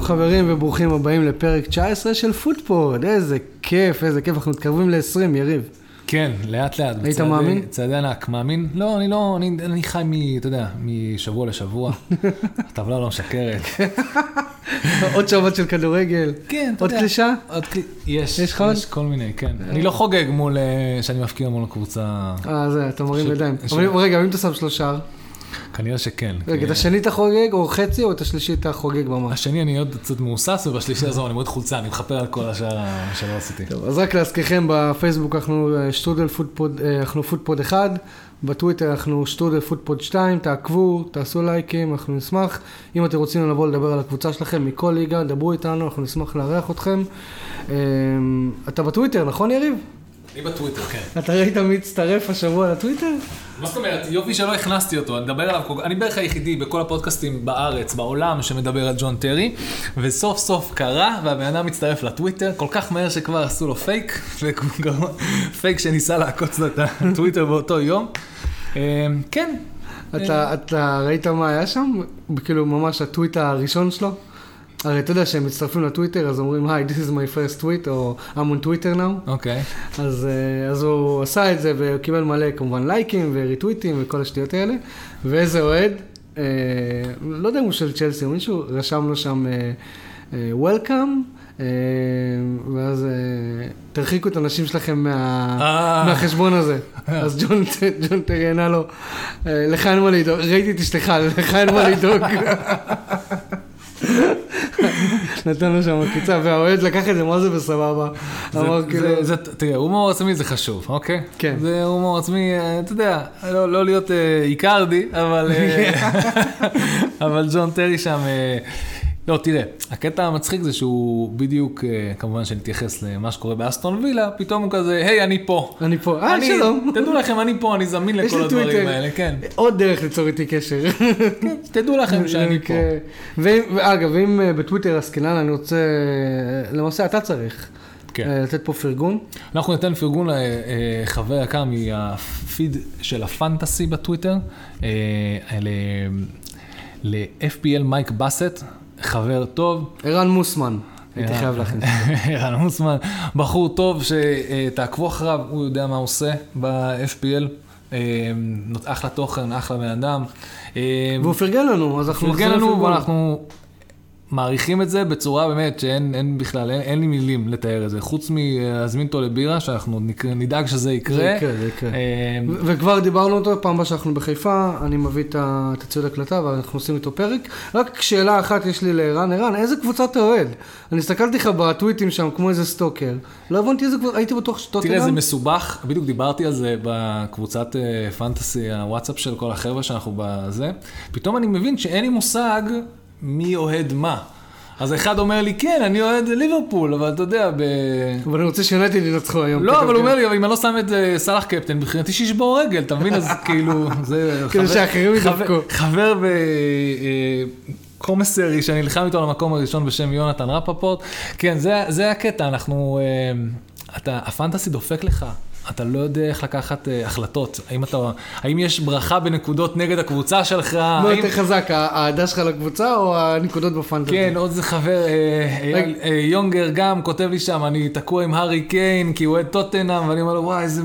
שלום חברים וברוכים הבאים לפרק 19 של פוטפורד, איזה כיף, איזה כיף, אנחנו מתקרבים ל-20, יריב. כן, לאט לאט. היית בצעדי- מאמין? צעדי ענק. מאמין? לא, אני לא, אני, אני חי מ... אתה יודע, משבוע לשבוע. הטבלה לא משקרת. עוד שבת של כדורגל. כן, אתה עוד יודע. קלישה? עוד קל... יש, יש? יש כל מיני, כן. אני לא חוגג מול, אה, שאני מפקיע מול קבוצה, אה, זה, אתה מרים ידיים. ש- אבל רגע, אם אתה שם שלושה, כנראה שכן. רגע, את השני אתה חוגג, או חצי, או את השלישי אתה חוגג ממש? השני אני עוד קצת מהוסס, ובשלישי הזו אני מאוד חולצה, אני מכפר על כל השאר שלא עשיתי. טוב, אז רק להזכירכם, בפייסבוק אנחנו אה, שטרודל פוטפוד, אה, אנחנו פוטפוד 1, בטוויטר אנחנו שטרודל פוטפוד 2, תעקבו, תעשו לייקים, אנחנו נשמח. אם אתם רוצים לבוא לדבר על הקבוצה שלכם מכל ליגה, דברו איתנו, אנחנו נשמח לארח אתכם. אה, אתה בטוויטר, נכון יריב? אני בטוויטר, כן. אתה ראית מי הצטרף השבוע לטוויטר? מה זאת אומרת? יופי שלא הכנסתי אותו, אני מדבר עליו, אני בערך היחידי בכל הפודקאסטים בארץ, בעולם, שמדבר על ג'ון טרי, וסוף סוף קרה, והבן אדם מצטרף לטוויטר, כל כך מהר שכבר עשו לו fake, fake שניסה לעקוץ לו את הטוויטר באותו יום. אה, כן. אתה ראית מה היה שם? כאילו ממש הטוויט הראשון שלו? הרי אתה יודע שהם מצטרפים לטוויטר, אז אומרים, היי, this is my first tweet, או I'm on Twitter now. אוקיי. אז, אה, אז הוא עשה את זה וקיבל מלא כמובן לייקים וריטוויטים וכל השטויות האלה. ואיזה אוהד, אה, לא יודע אם הוא של צ'לסי או מישהו, רשם לו שם אה, אה, Welcome, אה, ואז אה, תרחיקו את הנשים שלכם מה. מהחשבון הזה. אז ג'ון, ג'ון טרי ענה לו, לך אין מה לדאוג, ראיתי את אשתך, לך אין מה לדאוג. נתן לו שם עקיצה, והאוהד לקח את זה, מה זה בסבבה? אמר כאילו... תראה, הומור עצמי זה חשוב, אוקיי? כן. זה הומור עצמי, אה, אתה יודע, לא לא להיות אה, איקרדי, אבל אה, אבל ג'ון טרי שם... לא, תראה, הקטע המצחיק זה שהוא בדיוק, אה, כמובן שנתייחס למה שקורה באסטון וילה, פתאום הוא כזה, היי, אני פה. אני פה, אה, שלום. תדעו לכם, אני פה, אני זמין לכל הדברים. האלה, כן. עוד דרך ליצור איתי קשר. תדעו לכם שאני פה. במקרה- ואם- ואגב, אם אה, בטוויטר עסקינן, אני רוצה, אה, למעשה אתה צריך כן. לתת פה פרגון. אנחנו ניתן פרגון לחבר יקר מהפיד של הפנטסי בטוויטר, ל-FPL מייק באסט, חבר טוב. ערן מוסמן, הייתי חייב להכניס. ערן מוסמן, בחור טוב שתעקבו אחריו, הוא יודע מה הוא עושה ב-FPL. אה, אחלה תוכן, אחלה בן אדם. אה, והוא פרגן לנו, אז אנחנו פרגן לנו. ואנחנו מעריכים את זה בצורה באמת שאין אין בכלל, אין, אין לי מילים לתאר את זה. חוץ מלהזמין אותו לבירה, שאנחנו נדאג שזה יקרה. זה יקרה, זה יקרה. אה, ו- וכבר דיברנו אותו, פעם הבאה שאנחנו בחיפה, אני מביא את הציוד הקלטה ואנחנו עושים איתו פרק. רק שאלה אחת יש לי לערן, ערן, איזה קבוצה אתה אוהד? אני הסתכלתי לך בטוויטים שם כמו איזה סטוקר, לא הבנתי איזה קבוצה, הייתי בטוח שטוטנאם. תראה, זה מסובך, בדיוק דיברתי על זה בקבוצת אה, פנטסי, הוואטסאפ של כל החבר'ה שאנחנו בזה. פתאום אני מבין שאין לי מושג מי אוהד מה. אז אחד אומר לי, כן, אני אוהד ליברפול, אבל אתה יודע, ב... אבל אני רוצה שיונתן ינצחו היום. לא, אבל. הוא אומר לי, אבל אם אני לא שם את אה, סאלח קפטן, מבחינתי שישבור רגל, אתה מבין? אז כאילו, זה... כאילו שאחרים ידפקו. חבר ב... אה, קומסרי שאני נלחם איתו על המקום הראשון בשם יונתן רפפורט. כן, זה, זה הקטע, אנחנו... אה, אתה, הפנטסי דופק לך. אתה לא יודע איך לקחת אה, החלטות. האם אתה, האם יש ברכה בנקודות נגד הקבוצה שלך? מה האם- יותר חזק, האהדה שלך לקבוצה או הנקודות בפנטזי? כן, עוד איזה חבר, אה, אייל אה, יונגר גם כותב לי שם, אני תקוע עם הארי קיין, כי הוא אוהד טוטנאם, ואני אומר לו, וואי, איזה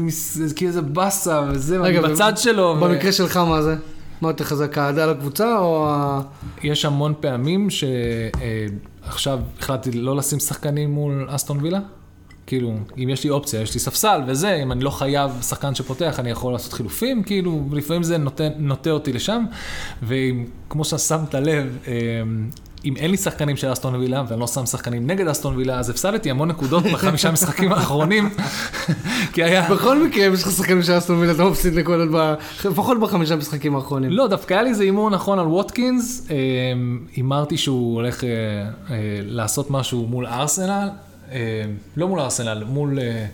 כאילו איזה באסה, וזה, ואני רגע, בצד שלו. ו- במקרה שלך מה זה? מה יותר חזק, האהדה לקבוצה או ה... יש המון פעמים שעכשיו החלטתי לא לשים שחקנים מול אסטון וילה. כאילו, אם יש לי אופציה, יש לי ספסל וזה, אם אני לא חייב שחקן שפותח, אני יכול לעשות חילופים, כאילו, לפעמים זה נוטה, נוטה אותי לשם. וכמו ששמת לב, אה, אם אין לי שחקנים של אסטון וילה, ואני לא שם שחקנים נגד אסטון וילה, אז הפסדתי המון נקודות בחמישה משחקים האחרונים, כי היה... בכל מקרה, אם יש לך שחקנים של אסטון וילה, אתה מפסיד נקודות, לפחות בחמישה משחקים האחרונים. לא, דווקא היה לי איזה הימור נכון על ווטקינס, אה, הימרתי שהוא הולך אה, אה, לעשות משהו מול ארסנל, לא מול ארסנל, מול אה,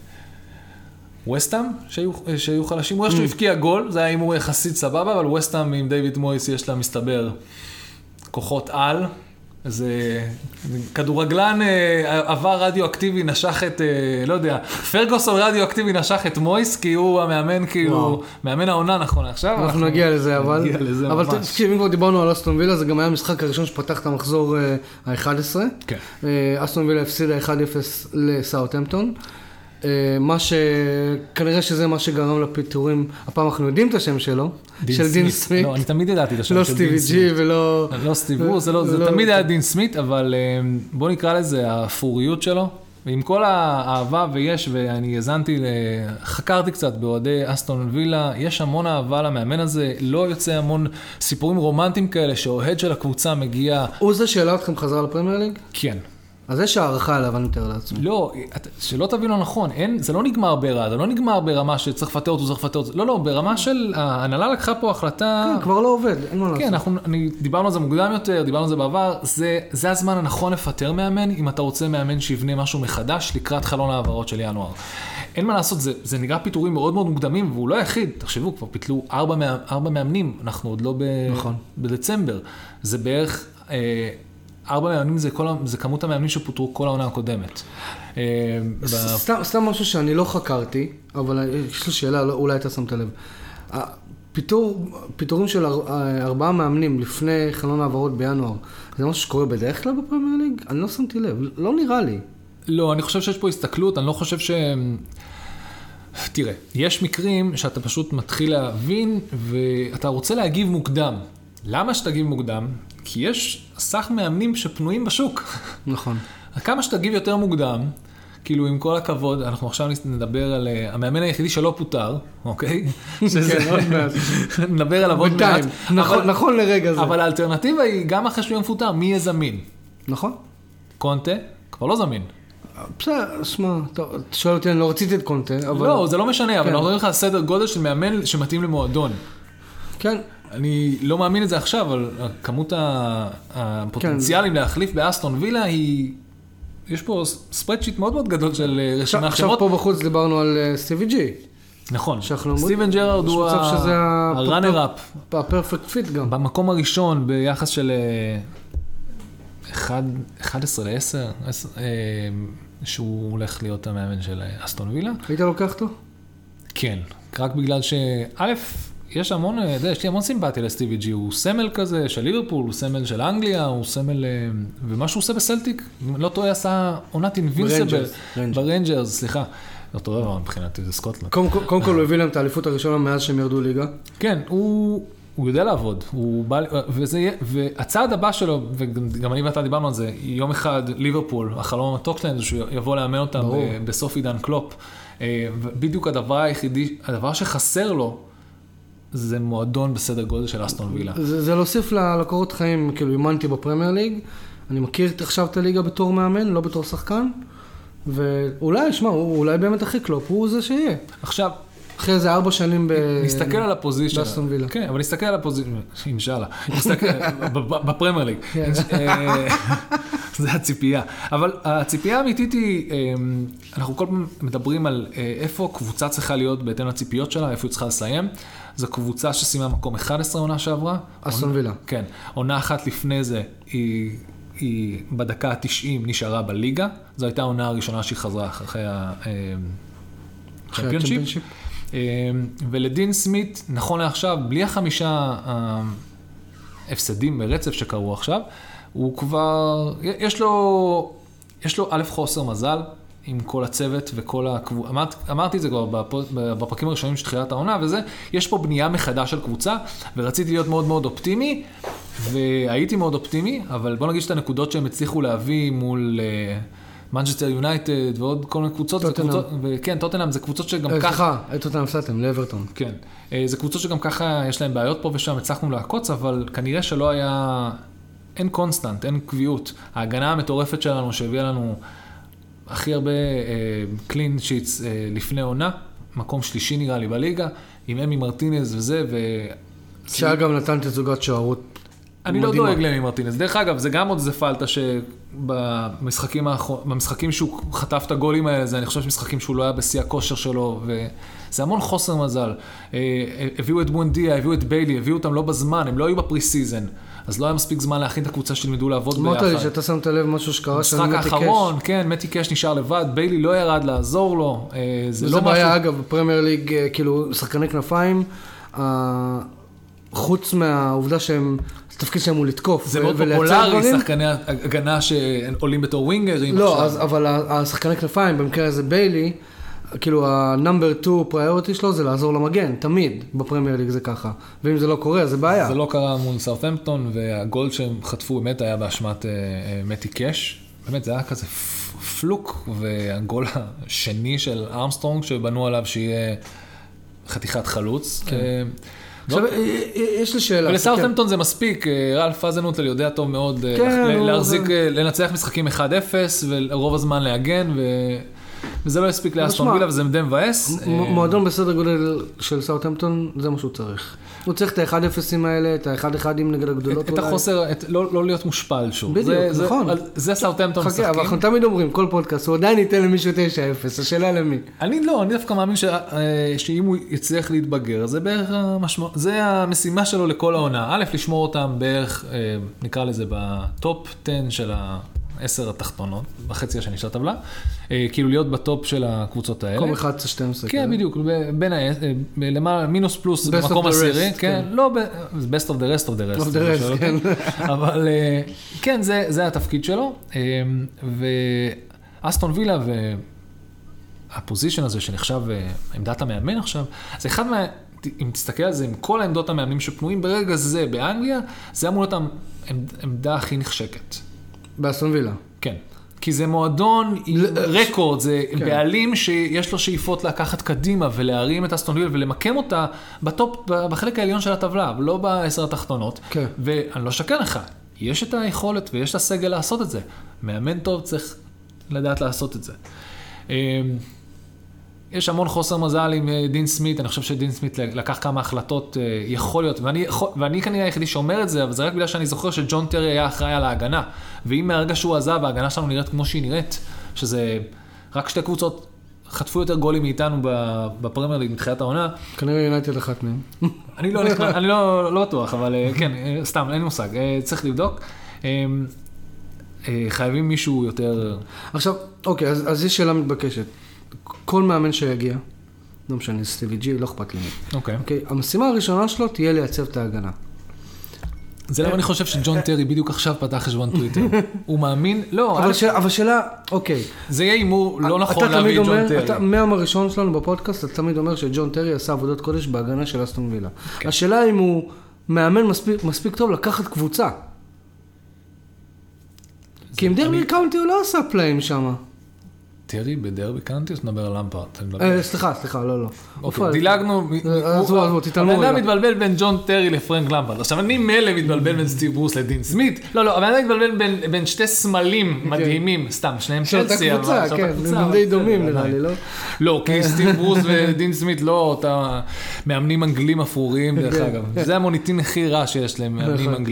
וסטאם, שהיו, אה, שהיו חלשים, הוא איכשהו הבקיע גול, זה היה הימור יחסית סבבה, אבל וסטאם עם דיוויד מויס יש לה מסתבר כוחות על, איזה כדורגלן אה, עבר רדיואקטיבי, נשך את, אה, לא יודע, פרגוסון רדיואקטיבי נשך את מויס, כי הוא המאמן, כאילו, וואו. מאמן העונה נכון עכשיו. אנחנו נגיע לזה, אבל... נגיע לזה אבל ממש. תקשיב, אם כבר דיברנו על אסטון וילה, זה גם היה המשחק הראשון שפתח את המחזור ה-11. כן. אסטון וילה הפסידה 1-0 לסאוטהמפטון. אה, מה ש... כנראה שזה מה שגרם לפיטורים, הפעם אנחנו יודעים את השם שלו, של דין סמית. לא, אני תמיד ידעתי את השם לא של דין סטיבי סמית. ג'י ולא... לא סטיב וור, זה, לא, זה לא- תמיד היה דין סמית, אבל אה, בוא נקרא לזה הפוריות שלו. ועם כל האהבה ויש, ואני האזנתי, חקרתי קצת באוהדי אסטון וילה, יש המון אהבה למאמן הזה, לא יוצא המון סיפורים רומנטיים כאלה, שאוהד של הקבוצה מגיע, הוא זה שהעלה אתכם חזרה לפרמייר ליג? כן. אז יש הערכה אליו, אני מתאר לעצמי. לא, שלא תבין לא נכון, אין, זה לא נגמר ברע, זה לא נגמר ברמה שצריך לפטר אותו, צריך לפטר אותו, לא, לא, ברמה של, ההנהלה לקחה פה החלטה, כן, כבר לא עובד, אין מה לעשות. כן, אנחנו, אני, דיברנו על זה מוקדם יותר, דיברנו על זה בעבר, זה, זה הזמן הנכון לפטר מאמן, אם אתה רוצה מאמן שיבנה משהו מחדש לקראת חלון ההעברות של ינואר. אין מה לעשות, זה, זה נראה פיטורים מאוד מאוד מוקדמים, והוא לא היחיד, תחשבו, כבר פיטלו ארבע מאמנים, אנחנו עוד לא ב, נכון. בדצמבר. זה בערך, אה, ארבע מאמנים זה, כל, זה כמות המאמנים שפוטרו כל העונה הקודמת. אה, סתם, סתם משהו שאני לא חקרתי, אבל יש לי שאלה, לא- אולי אתה שמת לב. הפיטור, פיטורים של אר, ארבעה מאמנים לפני חלון העברות בינואר, זה משהו שקורה בדרך כלל בפרמייר ליג? אני לא שמתי לב, לא נראה לי. לא, אני חושב שיש פה הסתכלות, אני לא חושב ש... תראה, יש מקרים שאתה פשוט מתחיל להבין ואתה רוצה להגיב מוקדם. למה שתגיב מוקדם? כי יש סך מאמנים שפנויים בשוק. נכון. כמה שתגיב יותר מוקדם, כאילו עם כל הכבוד, אנחנו עכשיו נדבר על אה, המאמן היחידי שלא פוטר, אוקיי? כן, מעט. נדבר עליו עוד מעט. נכון, נכון לרגע זה. אבל האלטרנטיבה היא, גם אחרי שהוא יהיה מפוטר, מי יהיה זמין? נכון. קונטה, כבר לא זמין. בסדר, שמע, טוב, אתה שואל אותי, אני לא רציתי את קונטה, אבל... לא, זה לא משנה, אבל כן. אנחנו מדברים לך סדר גודל של מאמן שמתאים למועדון. כן, אני לא מאמין את זה עכשיו, אבל כמות הפוטנציאלים להחליף באסטון וילה היא... יש פה spreadsheet מאוד מאוד גדול של אה, עכשיו, רשימת עכשיו שמות. פה בחוץ דיברנו על אה, סטיבי ג'י. נכון. סטיבן ג'רארד הוא ה runner up. ה perfect fit גם. במקום הראשון ביחס של אה, אחד- 11 ל-10, שהוא הולך להיות המאמן של אה, אסטון וילה. היית לוקח אותו? כן, רק בגלל ש... יש המון, אה, יש לי המון סימפתיה לסטיבי G, הוא סמל כזה של ליברפול, הוא סמל של אנגליה, הוא סמל... אה, ומה שהוא עושה בסלטיק, לא טועה, עשה עונת invincible. ברנג'רס, רנג'רס. ברנג'רס, סליחה. לא טועה, אבל מבחינתי זה סקוטלנד. קודם כל- הוא הביא להם את האליפות הראשונה מאז שהם ירדו ליגה. כן, הוא, הוא יודע לעבוד, הוא בא, וזה יהיה, והצעד הבא שלו, וגם גם אני ואתה דיברנו על זה, יום אחד ליברפול, החלום המתוק שלהם זה שהוא יבוא לאמן אותם. ב- בסוף עידן קלופ. אה, בדיוק הדבר היחידי, הדבר שחסר לו, זה מועדון בסדר גודל של אסטון וילה. זה, זה להוסיף לקורות חיים, כאילו אימנתי בפרמייר ליג, אני מכיר עכשיו את הליגה בתור מאמן, לא בתור שחקן, ואולי, שמע, אולי באמת הכי קלופ, הוא זה שיהיה. עכשיו, אחרי איזה ארבע שנים ב... נסתכל על הפוזיישן. באסטון וילה. כן, אבל נסתכל על הפוזיישן, אינשאללה. בפרמייר ליג. כן. אה, זה הציפייה. אבל הציפייה האמיתית היא, אה, אנחנו כל פעם מדברים על אה, איפה קבוצה צריכה להיות בהתאם לציפיות שלה, איפה היא צריכה לסיים. זו קבוצה שסיימה מקום 11 עונה שעברה. אסטון עונה- וילה. כן. עונה אחת לפני זה, היא... היא בדקה ה-90 נשארה בליגה, זו הייתה העונה הראשונה שהיא חזרה אחרי הצ'מפיונשיפ. הצ'מפיונשיפ. אמ, ולדין סמית, נכון לעכשיו, בלי החמישה ההפסדים ברצף שקרו עכשיו, הוא כבר, יש לו, יש לו א' חוסר מזל עם כל הצוות וכל הקבוצה, אמרת, אמרתי את זה כבר בפ- בפרקים הראשונים של תחילת העונה וזה, יש פה בנייה מחדש של קבוצה, ורציתי להיות מאוד מאוד אופטימי, והייתי מאוד אופטימי, אבל בוא נגיד שאת הנקודות שהם הצליחו להביא מול... מנצ'סטר יונייטד ועוד כל מיני קבוצות. קבוצות, וכן, טוטנאם זה קבוצות שגם אה, ככה, סליחה, את אותם הפסדתם, לאברטון. כן. אה, זה קבוצות שגם ככה יש להן בעיות פה ושם, הצלחנו לעקוץ, אבל כנראה שלא היה... אין constant, אין קביעות. ההגנה המטורפת שלנו שהביאה לנו הכי הרבה clean sheets לפני עונה, מקום שלישי נראה לי בליגה, עם אמי מרטינז וזה, ו... שאגב נתן תצוגת שוערות אני לא מדהימה. דואג לאמי מרטינז. דרך אגב, זה גם עוד איזה פלטה שבמשחקים האחרונים, במשחקים שהוא חטף את הגולים האלה, זה אני חושב שמשחקים שהוא לא היה בשיא הכושר שלו, וזה המון חוסר מזל. אה, הביאו את בונדיה, הביאו את ביילי, הביאו אותם לא בזמן, הם לא היו ב pre-season. אז לא היה מספיק זמן להכין את הקבוצה שתלמדו לעבוד אמרת לי ביחד. שאתה שמת לב משהו שקרה שם המשחק עם מתי האחרון, קאש. כן, מתי קאש נשאר לבד, ביילי לא ירד לעזור לו. אה, זה לא בעיה, משהו... אגב, בפרמייר ליג, אה, כאילו, שחקני כנפיים, חוץ מהעובדה שהם, התפקיד שלהם הוא לתקוף זה מאוד פופולרי. שחקני הגנה שעולים בתור ווינגרים לא, אבל השחקני כנפיים, במקרה הזה ביילי, כאילו ה-number 2 priority שלו זה לעזור למגן, תמיד, בפרמייר ליג זה ככה. ואם זה לא קורה, זה בעיה. זה לא קרה מול סאות'מפטון, והגול שהם חטפו באמת היה באשמת אה, אה, מתי קאש. באמת, זה היה כזה פלוק, והגול השני של ארמסטרונג, שבנו עליו שיהיה חתיכת חלוץ. כן. אה, עכשיו, לא- יש לי שאלה. ולסאות'מפטון זה מספיק, רלף פזנוטל יודע טוב מאוד כן, להחזיק, לנצח משחקים 1-0, ורוב הזמן להגן, ו... וזה לא הספיק לאסטון וילה, וזה די מבאס. אה, מועדון בסדר גודל של סאוטהמפטון, זה מה שהוא צריך. הוא צריך את ה-1-0ים האלה, את ה-1-1ים נגד הגדולות את, החוסר, לא, לא להיות מושפל שוב. בדיוק, נכון. זה סאוטהמפטון חכה, אבל משחקים. אנחנו תמיד אומרים, כל פודקאסט, הוא עדיין ייתן למישהו 9-0, השאלה למי. אני לא, אני דווקא מאמין ש, אה, שאם הוא יצליח להתבגר, זה בערך המשמעות, זה המשימה שלו לכל העונה. א', לשמור אותם בערך, אה, נקרא לזה ב top 10 של העשר התחתונות, בחצי השני של הטבלה. אה, כאילו להיות בטופ של הקבוצות האלה. מקום 11-12. כן, בדיוק, ב- בין ה... אה, למעלה, מינוס פלוס במקום עשירי, כן, כן. לא, ב- best of the rest of the rest. Of the rest, כן. אבל אה, כן, זה, זה התפקיד שלו, ואסטון וילה והפוזיישן הזה שנחשב עמדת המאמן עכשיו, זה אחד מה... אם תסתכל על זה, עם כל העמדות המאמנים שפנויים ברגע זה באנגליה, זה אמור להיות העמדה הכי נחשקת. באסטון וילה. כן. כי זה מועדון עם ל- רקורד, זה כן. בעלים שיש לו שאיפות לקחת קדימה ולהרים את אסטון וילה ולמקם אותה בטופ, בחלק העליון של הטבלה, ולא בעשר התחתונות. כן. ואני לא אשקר לך, יש את היכולת ויש את הסגל לעשות את זה. מאמן טוב צריך לדעת לעשות את זה. אמ, יש המון חוסר מזל עם אה, דין סמית, אני חושב שדין סמית לקח כמה החלטות, אה, יכול להיות, ואני, ואני כנראה היחידי שאומר את זה, אבל זה רק בגלל שאני זוכר שג'ון טרי היה אחראי על ההגנה. ואם מהרגע שהוא עזב, ההגנה שלנו נראית כמו שהיא נראית, שזה רק שתי קבוצות חטפו יותר גולים מאיתנו בפרמייר ליג מתחילת העונה, כנראה יונייטד אחת מהם. אני לא, נכנס- אני לא, לא בטוח, אבל אה, כן, סתם, אין מושג, צריך לבדוק. אה, חייבים מישהו יותר... עכשיו, אוקיי, אז, אז יש שאלה מתבקשת. כל מאמן שיגיע, לא משנה, סטיבי G, לא אכפת לי. אוקיי. אוקיי, המשימה הראשונה שלו תהיה לייצב את ההגנה. זה למה אני חושב שג'ון טרי בדיוק עכשיו פתח חשבון טוויטר. הוא מאמין, לא, אבל, א', ש... אבל שאלה, אוקיי. זה יהיה הימור לא נכון להביא תמיד את ג'ון אומר, טרי. אתה, מהיום הראשון שלנו בפודקאסט, אתה תמיד אומר שג'ון טרי עשה עבודת קודש בהגנה של אסטון וילה. כן. השאלה אם הוא מאמן מספיק, מספיק טוב לקחת קבוצה. כי עם דרבי קאונטי הוא לא עשה פלאים שם. טרי בדרבי קאונטי, או שאתה מדבר על למפארד? אה, סליחה, סליחה, לא, לא. אוקיי, איפה- דילגנו, אה, עזבו, עזבו, תתעלמו הבן אדם. מתבלבל בין ג'ון טרי לפרנק למפארד. עכשיו, אני מילא מתבלבל בין סטיב ברוס לדין סמית. לא, לא, הבן אדם מתבלבל בין- שתי סמלים מדהימים, סתם, שניהם אותה צ'לסי, אבל... קבוצה, כן, אותה הם די דומים נראה. לי, לא? לא, כי סטיב ברוס ודין סמית לא אותם מאמנים אנגלים אפרוריים, דרך כן. אגב. זה המוניטין הכי רע שיש להם, מאמנים נכון.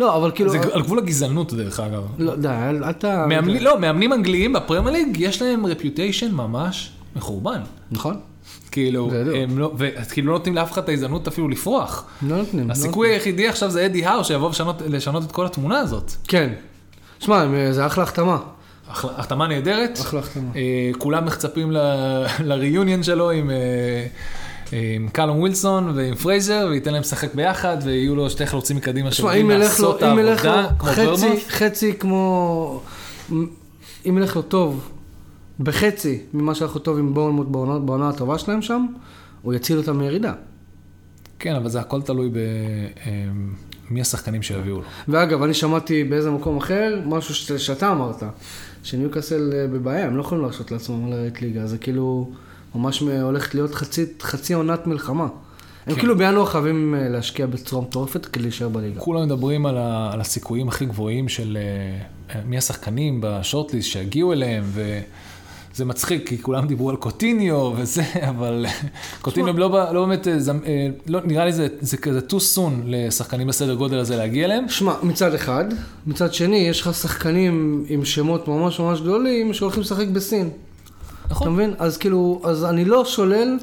לא, אבל כאילו... זה על גבול הגזענות, דרך אגב. לא, די, אל תה... מאמנים- לא, מאמנים אנגליים בפרמייר ליג, יש להם רפיוטיישן ממש מחורבן. נכון? כאילו, בדיוק. הם לא, וכאילו לא נותנים לאף אחד את ההזדמנות אפילו לפרוח. לא נותנים. לא הסיכוי היחידי עכשיו זה אדי האו שיבוא לשנות, לשנות את כל התמונה הזאת. נותנים. כן. שמע, אה, זה אחלה החתמה. הח- החתמה נהדרת. אחלה החתמה. אה, כולם מחצפים ל-reunion שלו עם, אה, עם קלום ווילסון ועם פרייזר, וייתן להם לשחק ביחד, ויהיו לו שתי חלוצים מקדימה לו, לעשות את לו העבודה, כמו חצי, ברמוט. חצי כמו... אם ילך לו טוב, בחצי ממה שאנחנו טוב עם בורנמוט בעונה הטובה שלהם שם, הוא יציל אותם מירידה. כן, אבל זה הכל תלוי במי השחקנים שיביאו לו. ואגב, אני שמעתי באיזה מקום אחר, משהו ש... שאתה אמרת, שניוקאסל אה, בבעיה, הם לא יכולים להרשות לעצמם לרדת ליגה, זה כאילו ממש הולכת להיות חצי, חצי עונת מלחמה. הם כן. כאילו בינואר חייבים אה, להשקיע בצורה מטורפת כדי להישאר בליגה. כולם מדברים על, ה, על הסיכויים הכי גבוהים של אה, מי השחקנים בשורטליסט שיגיעו אליהם, וזה מצחיק, כי כולם דיברו על קוטיניו וזה, אבל קוטיניו לא, לא באמת, אה, אה, לא, נראה לי זה, זה כזה too soon לשחקנים בסדר גודל הזה להגיע אליהם. שמע, מצד אחד, מצד שני, יש לך שחקנים עם שמות ממש ממש גדולים שהולכים לשחק בסין. אתה נכון. מבין? אז כאילו, אז אני לא שולל,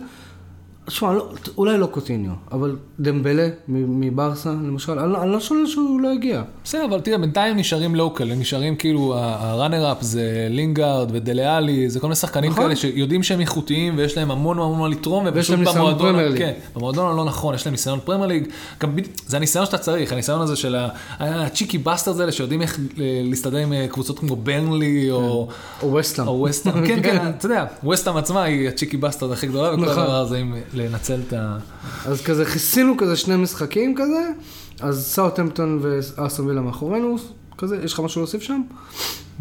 תשמע, לא, אולי לא קוטיניו, אבל דמבלה מבארסה, למשל, אני, לא- אני לא שולל שהוא לא הגיע. בסדר, אבל תראה, בינתיים נשארים local, הם נשארים כאילו, ה runner-up זה לינגארד ודלה אלי, זה כל מיני שחקנים נכון. כאלה שיודעים שהם איכותיים ויש להם המון המון מה לתרום, ויש ופשוט להם ניסיון במועדון. כן, במועדון הלא נכון, יש להם ניסיון פרמייר ליג, גם זה הניסיון שאתה צריך, הניסיון הזה של ה cheeky bastards האלה שיודעים איך אה, להסתדר עם אה, קבוצות כמו ברנלי או... או ווסטהאם. או ווסטהאם, כן, כן, אתה יודע, ווסטהאם עצמה היא ה cheeky bastard הכי גדולה, וכל נכון. הדבר הזה, אם לנצל את ה... אז כזה כיסינו כזה שני משחקים כזה, אז סאוטהמפטון ואסטון וילה מאחורינו, כזה, יש לך משהו להוסיף שם?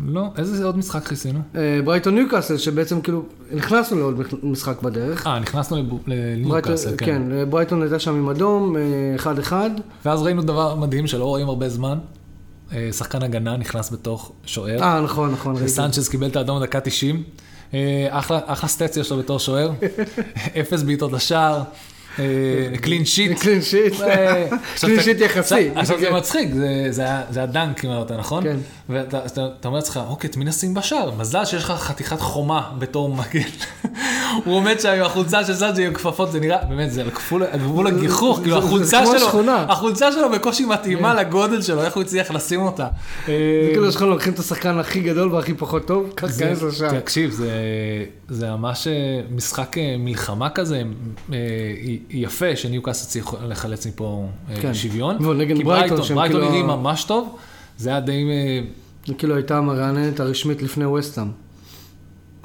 לא, איזה עוד משחק כיסינו? אה, ברייטון ניוקאסל, שבעצם כאילו, נכנסנו לעוד משחק בדרך. אה, נכנסנו לניוקאסל, כן. כן, אה, ברייטון הייתה שם עם אדום, אה, אחד אחד. ואז ראינו דבר מדהים שלא רואים הרבה זמן. אה, שחקן הגנה נכנס בתוך שוער. אה, נכון, נכון. וסנצ'ז קיבל את האדום דקה 90. אה, אחלה, אחלה סטציה שלו בתור שוער. אפס בעיטות לשער. clean sheet. clean sheet. clean sheet יחסי. עכשיו זה מצחיק, זה- היה- הדאנק אם אמרת, נכון? כן. ואתה אתה- אתה אומר לעצמך, אוקיי, את מי נשים בשער? מזל שיש לך חתיכת חומה בתור מגן. הוא עומד שם עם החולצה של סאג'י עם כפפות, זה נראה, באמת, זה על גבול- על גבול זה- הגיחוך, כאילו החולצה שלו. החולצה שלו בקושי מתאימה לגודל שלו, איך הוא הצליח לשים אותה. זה כאילו שלך לוקחים את השחקן הכי גדול והכי פחות טוב, קח זה- כנס לשער. תקשיב, זה, זה ממש אה, משחק אה, מלחמה כזה, אה, יפה שניוקאסל צריך לחלץ מפה אה, כן. שוויון. ועוד נגד כי ברייטון, שהם ברייטון כאילו נראים ה- ממש טוב, זה היה די... אה, זה כאילו הייתה המרעננת הרשמית לפני וסטאם.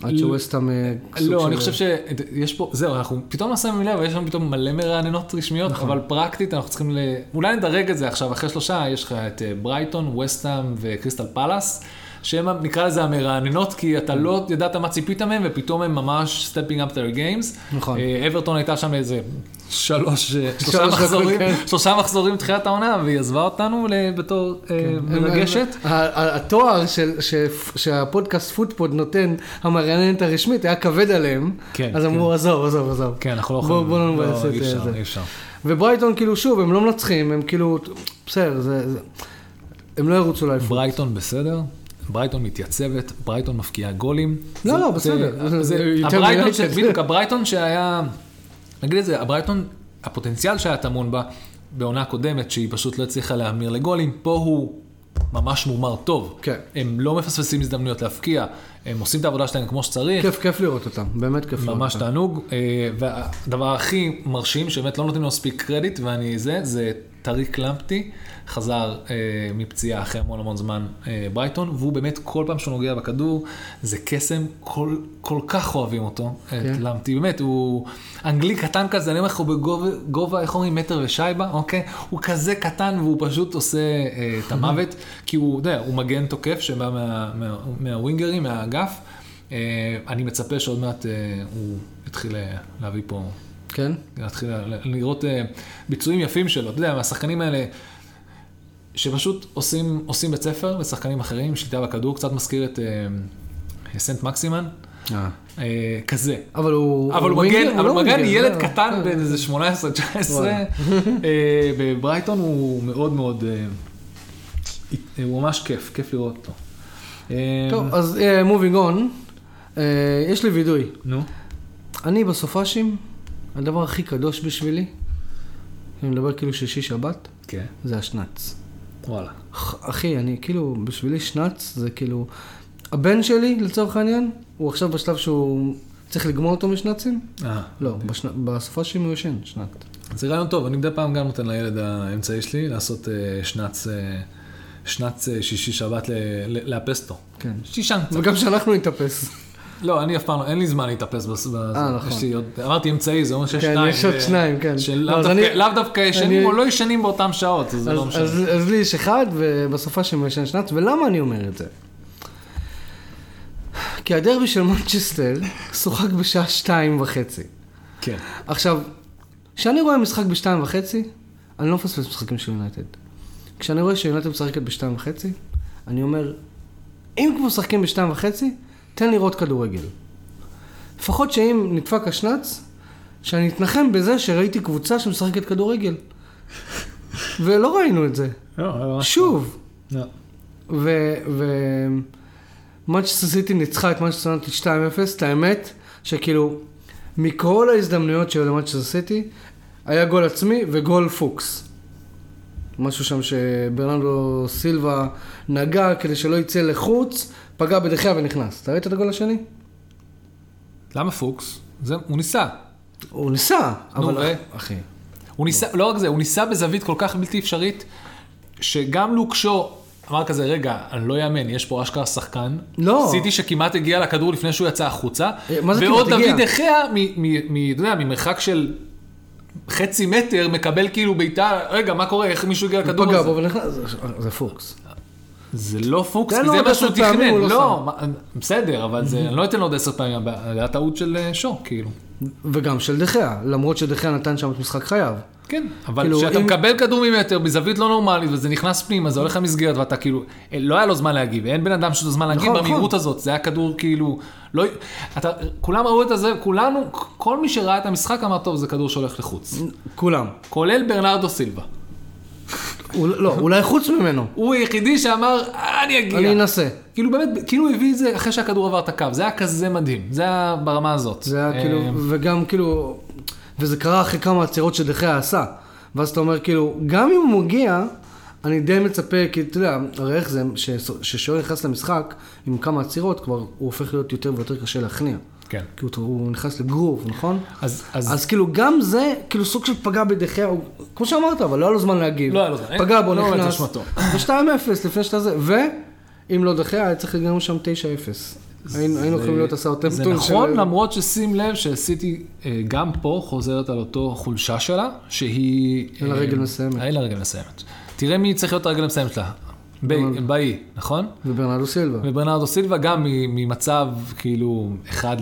עד שווסטאם... אה, סוג לא, של- אני חושב שיש פה, זהו, אנחנו פתאום נשים לב, יש לנו פתאום מלא מרעננות רשמיות, נכון. אבל פרקטית אנחנו צריכים ל... אולי נדרג את זה עכשיו, אחרי שלושה, יש לך את אה, ברייטון, וסטהאם וקריסטל פלאס, שהם, נקרא לזה המרעננות, כי אתה לא ידעת מה ציפית מהם, ופתאום הם ממש stepping up their games. נכון. אה, אברטון הייתה שם איזה שלוש, אה, שלושה שלוש דקות, מחזורים, כן. שלושה מחזורים בתחילת העונה, והיא עזבה אותנו בתור אה, מרגשת. ה- ה- התואר שהפודקאסט פודפוד נותן, המרעננת הרשמית, היה כבד עליהם. כן, אז כן. אמרו, עזוב, עזוב, עזוב. כן, אנחנו לא יכולים, בוא לא נבאס את אי אפשר, זה. אי אפשר. וברייטון, כאילו, שוב, הם לא מנצחים, הם כאילו, בסדר. זה- הם לא ירוצו לאליפות. ברייטון בסדר, ברייטון מתייצבת, ברייטון מבקיעה גולים. לא, זה- לא, בסדר. זה- זה יותר הברייטון, ש- מיונייטד. בדיוק, הברייטון שהיה, נגיד את זה, הברייטון, הפוטנציאל שהיה טמון בה בעונה קודמת, שהיא פשוט לא הצליחה להמיר לגולים, פה הוא ממש מומר טוב. כן. הם לא מפספסים הזדמנויות להפקיע, הם עושים את העבודה שלהם כמו שצריך. כיף, כיף לראות אותם, באמת כיף לראות ממש אותם. תענוג, אה, והדבר הכי מרשים, שבאמת לא נותנים לו מספיק קרדיט, ואני זה, זה טאריק למפטי, חזר אה, מפציעה אחרי המון המון זמן אה, ברייטון, והוא באמת כל פעם שהוא נוגע בכדור, זה קסם, כל, כל כך אוהבים אותו, כן. את למפטי, באמת, הוא אנגלי קטן כזה, אני אומר לך, הוא בגובה, גובה, איך אומרים, מטר ושייבה, אוקיי? הוא כזה קטן והוא פשוט עושה אה, את המוות, כי הוא, אתה יודע, הוא מגן תוקף שבא מה, מה, מהווינגרים, מהאגף. אה, אני מצפה שעוד מעט אה, הוא יתחיל אה, להביא פה, כן? להתחיל לראות אה, ביצועים יפים שלו. אתה יודע, מהשחקנים האלה, שפשוט עושים, עושים בית ספר לשחקנים אחרים, שליטה בכדור, קצת מזכיר את אה, סנט מקסימן, אה. אה, כזה. אבל הוא... אבל הוא? מגן, אבל לא הוא מגן ווינגר, ילד קטן. בן איזה 18-19, וואלה. אה, בברייטון הוא מאוד מאוד, הוא ממש כיף, כיף לראות אותו. טוב, אז מובינג און, יש לי וידוי. נו. אני בסופאשים, הדבר הכי קדוש בשבילי, אני מדבר כאילו שישי שבת, כן. זה השנץ. וואלה. אח- אחי, אני כאילו, בשבילי שנץ זה כאילו... הבן שלי, לצורך העניין, הוא עכשיו בשלב שהוא צריך לגמור אותו משנצים? אה. לא, בשנ... בסופאשים הוא ישן, שנת. זה רעיון טוב, אני מדי פעם גם נותן לילד האמצעי שלי לעשות אה, שנץ, אה, שנץ אה, שישי שבת ל- ל- לאפס אותו. כן. שישן קצת. וגם שאנחנו נתאפס. לא, אני אף פעם, לא- אין לי זמן להתאפס. בס- אה, נכון. אמרתי אמצעי, זה אומר שיש כן, שניים. יש עוד ו- שניים, כן. שלאו לא, דווקא, ישנים או לא ישנים באותן שעות, זה לא משנה. אז, לי יש אחד, ובסופאשים הוא ישן שנץ, ולמה אני אומר את זה? כי הדרבי של מנצ'סטר שוחק בשעה שתיים וחצי. כן. עכשיו, כשאני רואה משחק בשתיים וחצי, אני לא מפספס משחקים של יונייטד. כשאני רואה שיונייטד משחקת בשתיים וחצי, אני אומר, אם כבר משחקים בשתיים וחצי, תן לראות כדורגל. לפחות שאם נדפק השנץ, שאני אתנחם בזה שראיתי קבוצה שמשחקת כדורגל. ולא ראינו את זה. שוב. לא. ו... ו... מנצ'סטר סיטי ניצחה את מנצ'סטר יונייטד 2-0, את האמת, שכאילו, מכל ההזדמנויות שהיו למנצ'סטר סיטי, היה גול עצמי וגול פוקס. משהו שם שברנרדו סילבה נגע כדי שלא יצא לחוץ, פגע בדה חאה ונכנס. אתה ראית את הגול השני? למה פוקס? זה, הוא ניסה. הוא ניסה, נו, אבל... ו? אחי. הוא ניסה, לא רק זה, הוא ניסה בזווית כל כך בלתי אפשרית, שגם לוקשו אמר כזה, רגע, אני לא יאמן, יש פה אשכרה שחקן. לא. סיטי שכמעט הגיע לכדור לפני שהוא יצא החוצה. אה, מה זה ועוד כמעט הגיע? דוד דחיה, אתה יודע, ממרחק של חצי מטר, מקבל כאילו בעיטה, רגע, מה קורה, איך מישהו הגיע לכדור פגע הזה? בו ונכנס, זה- פוקס. זה לא פוקס, כי זה מה שהוא תכנן. הוא לא לא, בסדר, אבל זה, אני לא אתן לו עוד עשר פעמים, זה היה טעות של אה, שו, כאילו. וגם של דחיה, למרות שדחיה נתן שם את משחק חייו. כן, אבל כאילו, כשאתה אם- מקבל כדור ממטר בזווית לא נורמלית וזה נכנס פנימה, זה הולך למסגרת ואתה כאילו, אה, לא היה לו זמן להגיב, אין בן אדם שיש לו זמן להגיב נכון, במהירות נכון. הזאת, זה היה כדור כאילו, לא, אתה, כולם ראו את זה, כולנו, כל מי שראה את המשחק אמר, טוב, זה כדור שהולך לחוץ. כולם. כולל ברנרדו סילבה. הוא- לא, אולי חוץ ממנו. הוא היחידי שאמר, "אה, אני אגיע. אני אנסה. כאילו באמת, כאילו הוא הביא את זה אחרי שהכדור עבר את הקו, זה היה כזה מדהים, זה היה ברמה הזאת. זה היה כאילו, אה, וגם כאילו, וזה קרה אחרי כמה עצירות שדחיה עשה. ואז אתה אומר כאילו, גם אם הוא מגיע, אני די מצפה, כי אתה יודע, הרי איך זה, ששוער נכנס למשחק עם כמה עצירות, כבר הוא הופך להיות יותר ויותר קשה להכניע. כן. כי הוא, הוא נכנס לגרוב, נכון? אז, אז, אז כאילו גם זה, כאילו סוג של פגע בדחיה, הוא- כמו שאמרת, אבל לא היה לו זמן להגיב. לא היה לו זמן, פגע בו, לא נכנס. אשמתו. ו-2-0 לפני שאתה זה, ואם לא דחיה, היה צריך לגמרי שם 9-0. היינו היינו יכולים להיות זה הסאוטמפטון נכון, למרות ששים לב שסיטי אה, גם פה חוזרת על אותו חולשה שלה, שהיא... אין לה רגל מסיימת. אין לה רגל מסיימת. תראה מי צריך להיות הרגל המסיימת שלה. באי, נכון? וברנרדו סילבה. וברנרדו סילבה גם ממצב כאילו אחד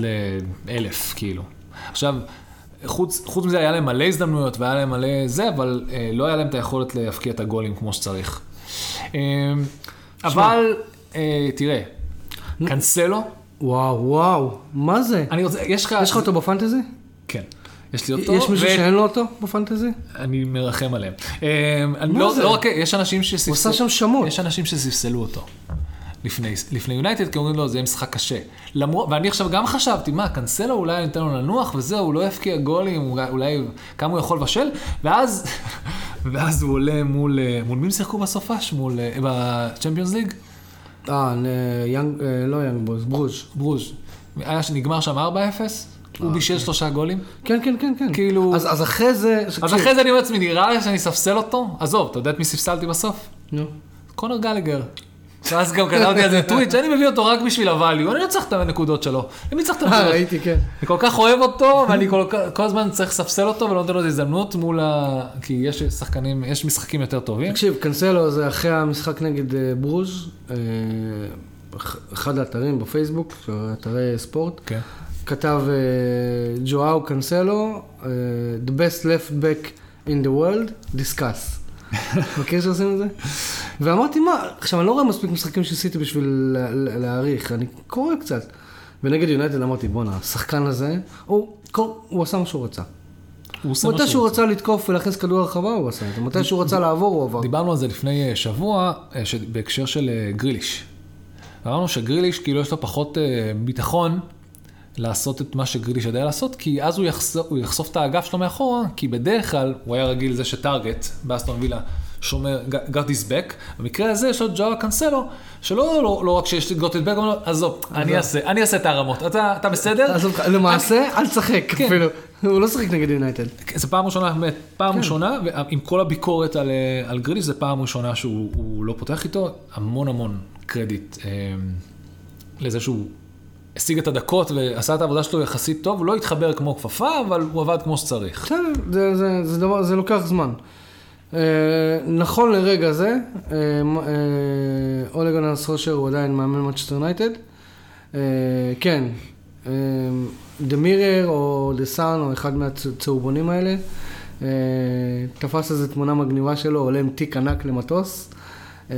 לאלף, כאילו. עכשיו, חוץ, חוץ מזה היה להם מלא הזדמנויות והיה להם מלא זה, אבל אה, לא היה להם את היכולת להפקיע את הגולים כמו שצריך. אה, אבל, אה, תראה, קנסלו, וואו, וואו, מה זה? אני רוצה, יש לך... יש לך אותו בפנטזי? כן. יש לי אותו, יש מישהו ו- שאין לו אותו בפנטזי? אני מרחם עליהם. אני מה לא, זה? לא רק, יש אנשים שספסלו... הוא עשה שם שמות. יש אנשים שספסלו אותו. לפני, יונייטד, כי אומרים לו, זה יהיה משחק קשה. למרות, ואני עכשיו גם חשבתי, מה, קנסלו אולי ניתן לו לנוח וזהו, הוא לא יפקיע גולים, אולי, אולי כמה הוא יכול לבשל, ואז, ואז הוא עולה מול, אה, מול מי הם שיחקו בסופש? מול, אה, בצ'מפיונס ליג? אה, נ- young, אה, לא Young Boys, ברוז'. ברוז'. היה שנגמר שם 4-0, הוא בישל שלושה גולים. כן, כן, כן, כן. כאילו- אז אז אחרי זה... אז אחרי זה אני אומר לעצמי, נראה לי שאני אספסל אותו? עזוב, אתה יודע את מי ספסלתי בסוף? נו. קונר גלגר. ואז גם כתבתי על זה טוויט, שאני מביא אותו רק בשביל ה value, אני לא צריך את הנקודות שלו. למי צריך את אה, הנקודות? ראיתי, כן. אני כל כך אוהב אותו, ואני כל, כל הזמן צריך לספסל אותו ולא נותן לו את ההזדמנות מול ה... כי יש שחקנים, יש משחקים יותר טובים. תקשיב, קנסלו זה אחרי המשחק נגד אה, ברוז', אה, אח- אחד האתרים בפייסבוק, אתרי ספורט, כן. כתב אה, ג'ואאו קנסלו, אה, The best left back in the world, discuss. מכיר שעושים את זה? ואמרתי, מה, עכשיו, אני לא רואה מספיק משחקים שעשיתי בשביל לה- לה- להעריך, אני קורא קצת. ונגד יונייטד אמרתי, בואנה, השחקן הזה, הוא, כל- הוא עשה מה שהוא רצה. הוא עושה מה מתי שהוא. רצה לתקוף ולהכניס כדור לרחבה, הוא עשה את זה. מתי שהוא רצה לעבור, הוא עבר. דיברנו על זה לפני אה, שבוע, אה, בהקשר של אה, גריליש. אמרנו שגריליש, כאילו יש לו פחות ביטחון לעשות את מה שגריליש יודע לעשות, כי אז הוא יחשוף, הוא יחשוף את האגף שלו מאחורה, כי בדרך כלל הוא היה רגיל לזה שטארגט, באסטון וילה, שומר, got his back. במקרה הזה יש לו ג'אווה קאנסלו, שלא לא, לא רק שיש got his back, הוא אומר עזוב, אני אעשה, אני אעשה את הערמות, אתה, אתה בסדר? עזוב למעשה, אל תשחק כן. אפילו. הוא לא שיחק נגד יונייטד. זו פעם ראשונה, באמת, פעם כן. ראשונה, ועם כל הביקורת על, אה, על גריליש, זו פעם ראשונה שהוא הוא לא פותח איתו, המון המון קרדיט אה, לזה שהוא השיג את הדקות ועשה את העבודה שלו יחסית טוב, הוא לא התחבר כמו כפפה, אבל הוא עבד כמו שצריך. בסדר, זה, זה, זה, דבר, זה לוקח זמן. אה, נכון לרגע זה, אה, אה, אולה גונאר סולשאר הוא עדיין מאמן מנצ'סטר יונייטד. אה, כן, אה, דה מירור או דה סאן או אחד מהצהובונים האלה, אה, תפס איזו תמונה מגניבה שלו, עולה עם תיק ענק למטוס, אה,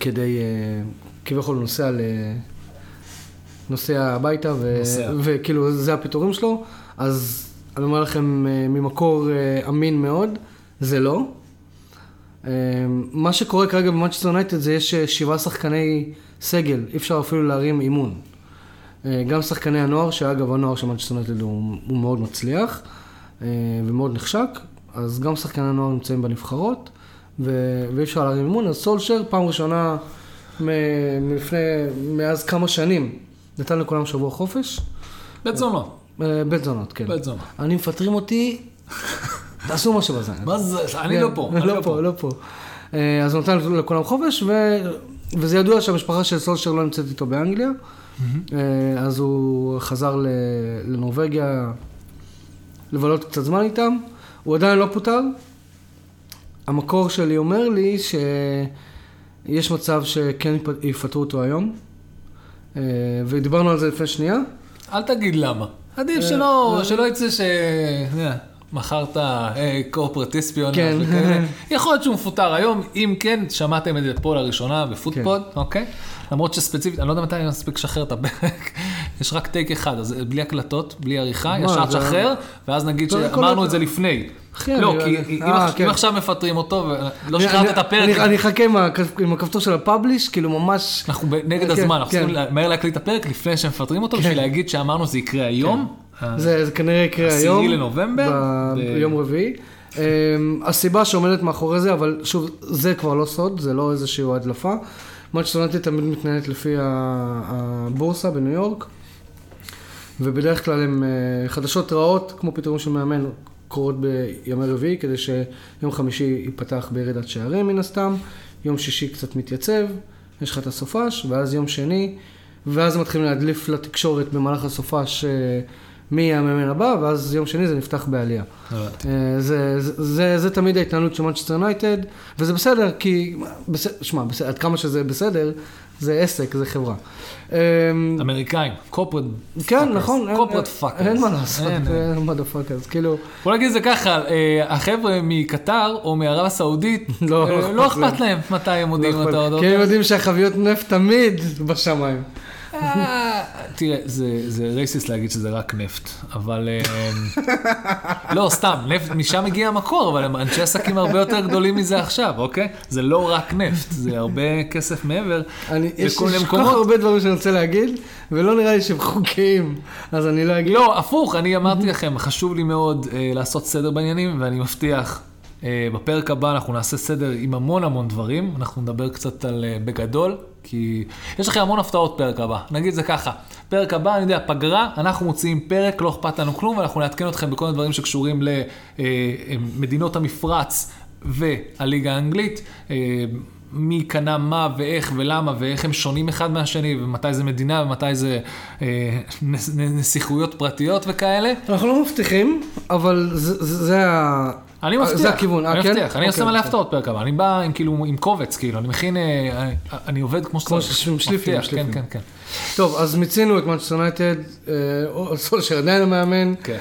כדי, אה, כביכול נוסע ל... נוסע הביתה, ו- נוסע. וכאילו זה הפיטורים שלו, אז אני אומר לכם אה, ממקור אה, אמין מאוד, זה לא. אה, מה שקורה כרגע במנצ'סטר יונייטד זה יש שבעה שחקני סגל, אי אפשר אפילו להרים אימון. גם שחקני הנוער, שאגב הנוער של מנצ'סטר יונייטד הוא, הוא מאוד מצליח ומאוד נחשק, אז גם שחקני הנוער נמצאים בנבחרות, ו- ואי אפשר להרים אימון, אז סולשאר פעם ראשונה מ- מלפני, מאז כמה שנים, נתן לכולם שבוע חופש. בית זונות. אה, בית זונות, כן. בית זונות. אני מפטרים אותי, תעשו מה שבזה. מה זה? אני כן, לא פה. אני לא פה, לא פה. אה, אז הוא נתן לכולם חופש. וזה ידוע שהמשפחה של סולשר לא נמצאת איתו באנגליה. אה, אז הוא חזר. לנורבגיה לבלות קצת זמן איתם. הוא עדיין לא פוטר. המקור שלי אומר לי שיש מצב שכן יפ- יפטרו אותו היום. אה, ודיברנו על זה לפני שנייה. אל תגיד למה. עדיף אה, שלא, אה. שלא יצא ש... מכרת קורפרט אספיונאז' כן. וכאלה. יכול להיות שהוא מפוטר היום, אם כן, שמעתם את זה פה לראשונה בפוטפוד, כן. אוקיי? למרות שספציפית, אני לא יודע מתי אני מספיק לשחרר את הפרק, יש רק טייק אחד, אז בלי הקלטות, בלי עריכה, ישר תשחרר, ואז נגיד שאמרנו את זה לפני. לא, כי אם אה, כן. אם עכשיו מפטרים אותו, ולא שחררת את הפרק, אני- אחכה עם הכ- עם הכפתור של הפאבליש, כאילו ממש... אנחנו נגד כן, הזמן, אנחנו כן. צריכים מהר להקליט את הפרק לפני שהם מפטרים אותו, בשביל להגיד שאמרנו זה יקרה היום. זה, כנראה יקרה עשירי היום. לנובמבר? ב- ב- ביום רביעי. Um, הסיבה שעומדת מאחורי זה, אבל שוב, זה כבר לא סוד, זה לא איזושהי הדלפה. מנצ'סטר יונייטד תמיד מתנהלת לפי הבורסה בניו יורק, ובדרך כלל הם uh, חדשות רעות, כמו פיטורים של מאמן, קורות בימי רביעי, כדי שיום חמישי ייפתח בירידת שערים מן הסתם, יום שישי קצת מתייצב, יש לך את הסופש, ואז יום שני, ואז מתחילים להדליף לתקשורת במהלך הסופש uh, מי יהיה המאמן הבא, ואז יום שני זה נפתח בעלייה. הבנתי. אה, זה, זה, זה, זה תמיד ההתנהלות של מנצ'סטר יונייטד, וזה בסדר, כי, שמע, עד כמה שזה בסדר, זה עסק, זה חברה. אה, אמריקאים, קופרד כן, נכון, קופרד פאקרס. אין מה לעשות, מה דפאקרס, כאילו, בוא נגיד את זה ככה, אה, החבר'ה מקטר או מערב הסעודית, לא, אה, לא אכפת להם מתי הם מודיעים לא את. ההודעות. כי הם יודעים שהחביות נפט תמיד בשמיים. אה, תראה, זה- רייסיס להגיד שזה רק נפט, אבל... אה, לא, סתם, נפט, משם מגיע המקור, אבל הם אנשי עסקים הרבה יותר גדולים מזה עכשיו, אוקיי? זה לא רק נפט, זה הרבה כסף מעבר. יש כל כך. הרבה דברים שאני רוצה להגיד, ולא נראה לי שהם חוקיים, אז אני לא אגיד. לא, הפוך, אני אמרתי לכם, חשוב לי מאוד אה, לעשות סדר בעניינים, ואני מבטיח, אה, בפרק הבא אנחנו נעשה סדר עם המון המון דברים, אנחנו נדבר קצת על אה, בגדול, כי יש לכם המון הפתעות פרק הבא, נגיד זה ככה, פרק הבא, אני יודע, פגרה, אנחנו מוציאים פרק, לא אכפת לנו כלום, ואנחנו נעדכן אתכם בכל מיני דברים שקשורים למדינות המפרץ והליגה האנגלית. אה, מי קנה מה ואיך ולמה ואיך הם שונים אחד מהשני ומתי זה מדינה ומתי זה אה, נס, נסיכויות פרטיות וכאלה. אנחנו לא מבטיחים, אבל זה, זה, זה. אני מבטיח, זה הכיוון, אה, אני כן? מבטיח, אני עושה אוקיי, מלא בסדר. הפתעות פרק הבא, אני בא עם כאילו, עם קובץ כאילו, אני מכין, אה, אני- עובד כמו כמו שצריך. ש- שליפים, שליפים. כן, כן, טוב, אז מיצינו את מנצ'סטר יונייטד, אה, סולשר עדיין המאמן, כן.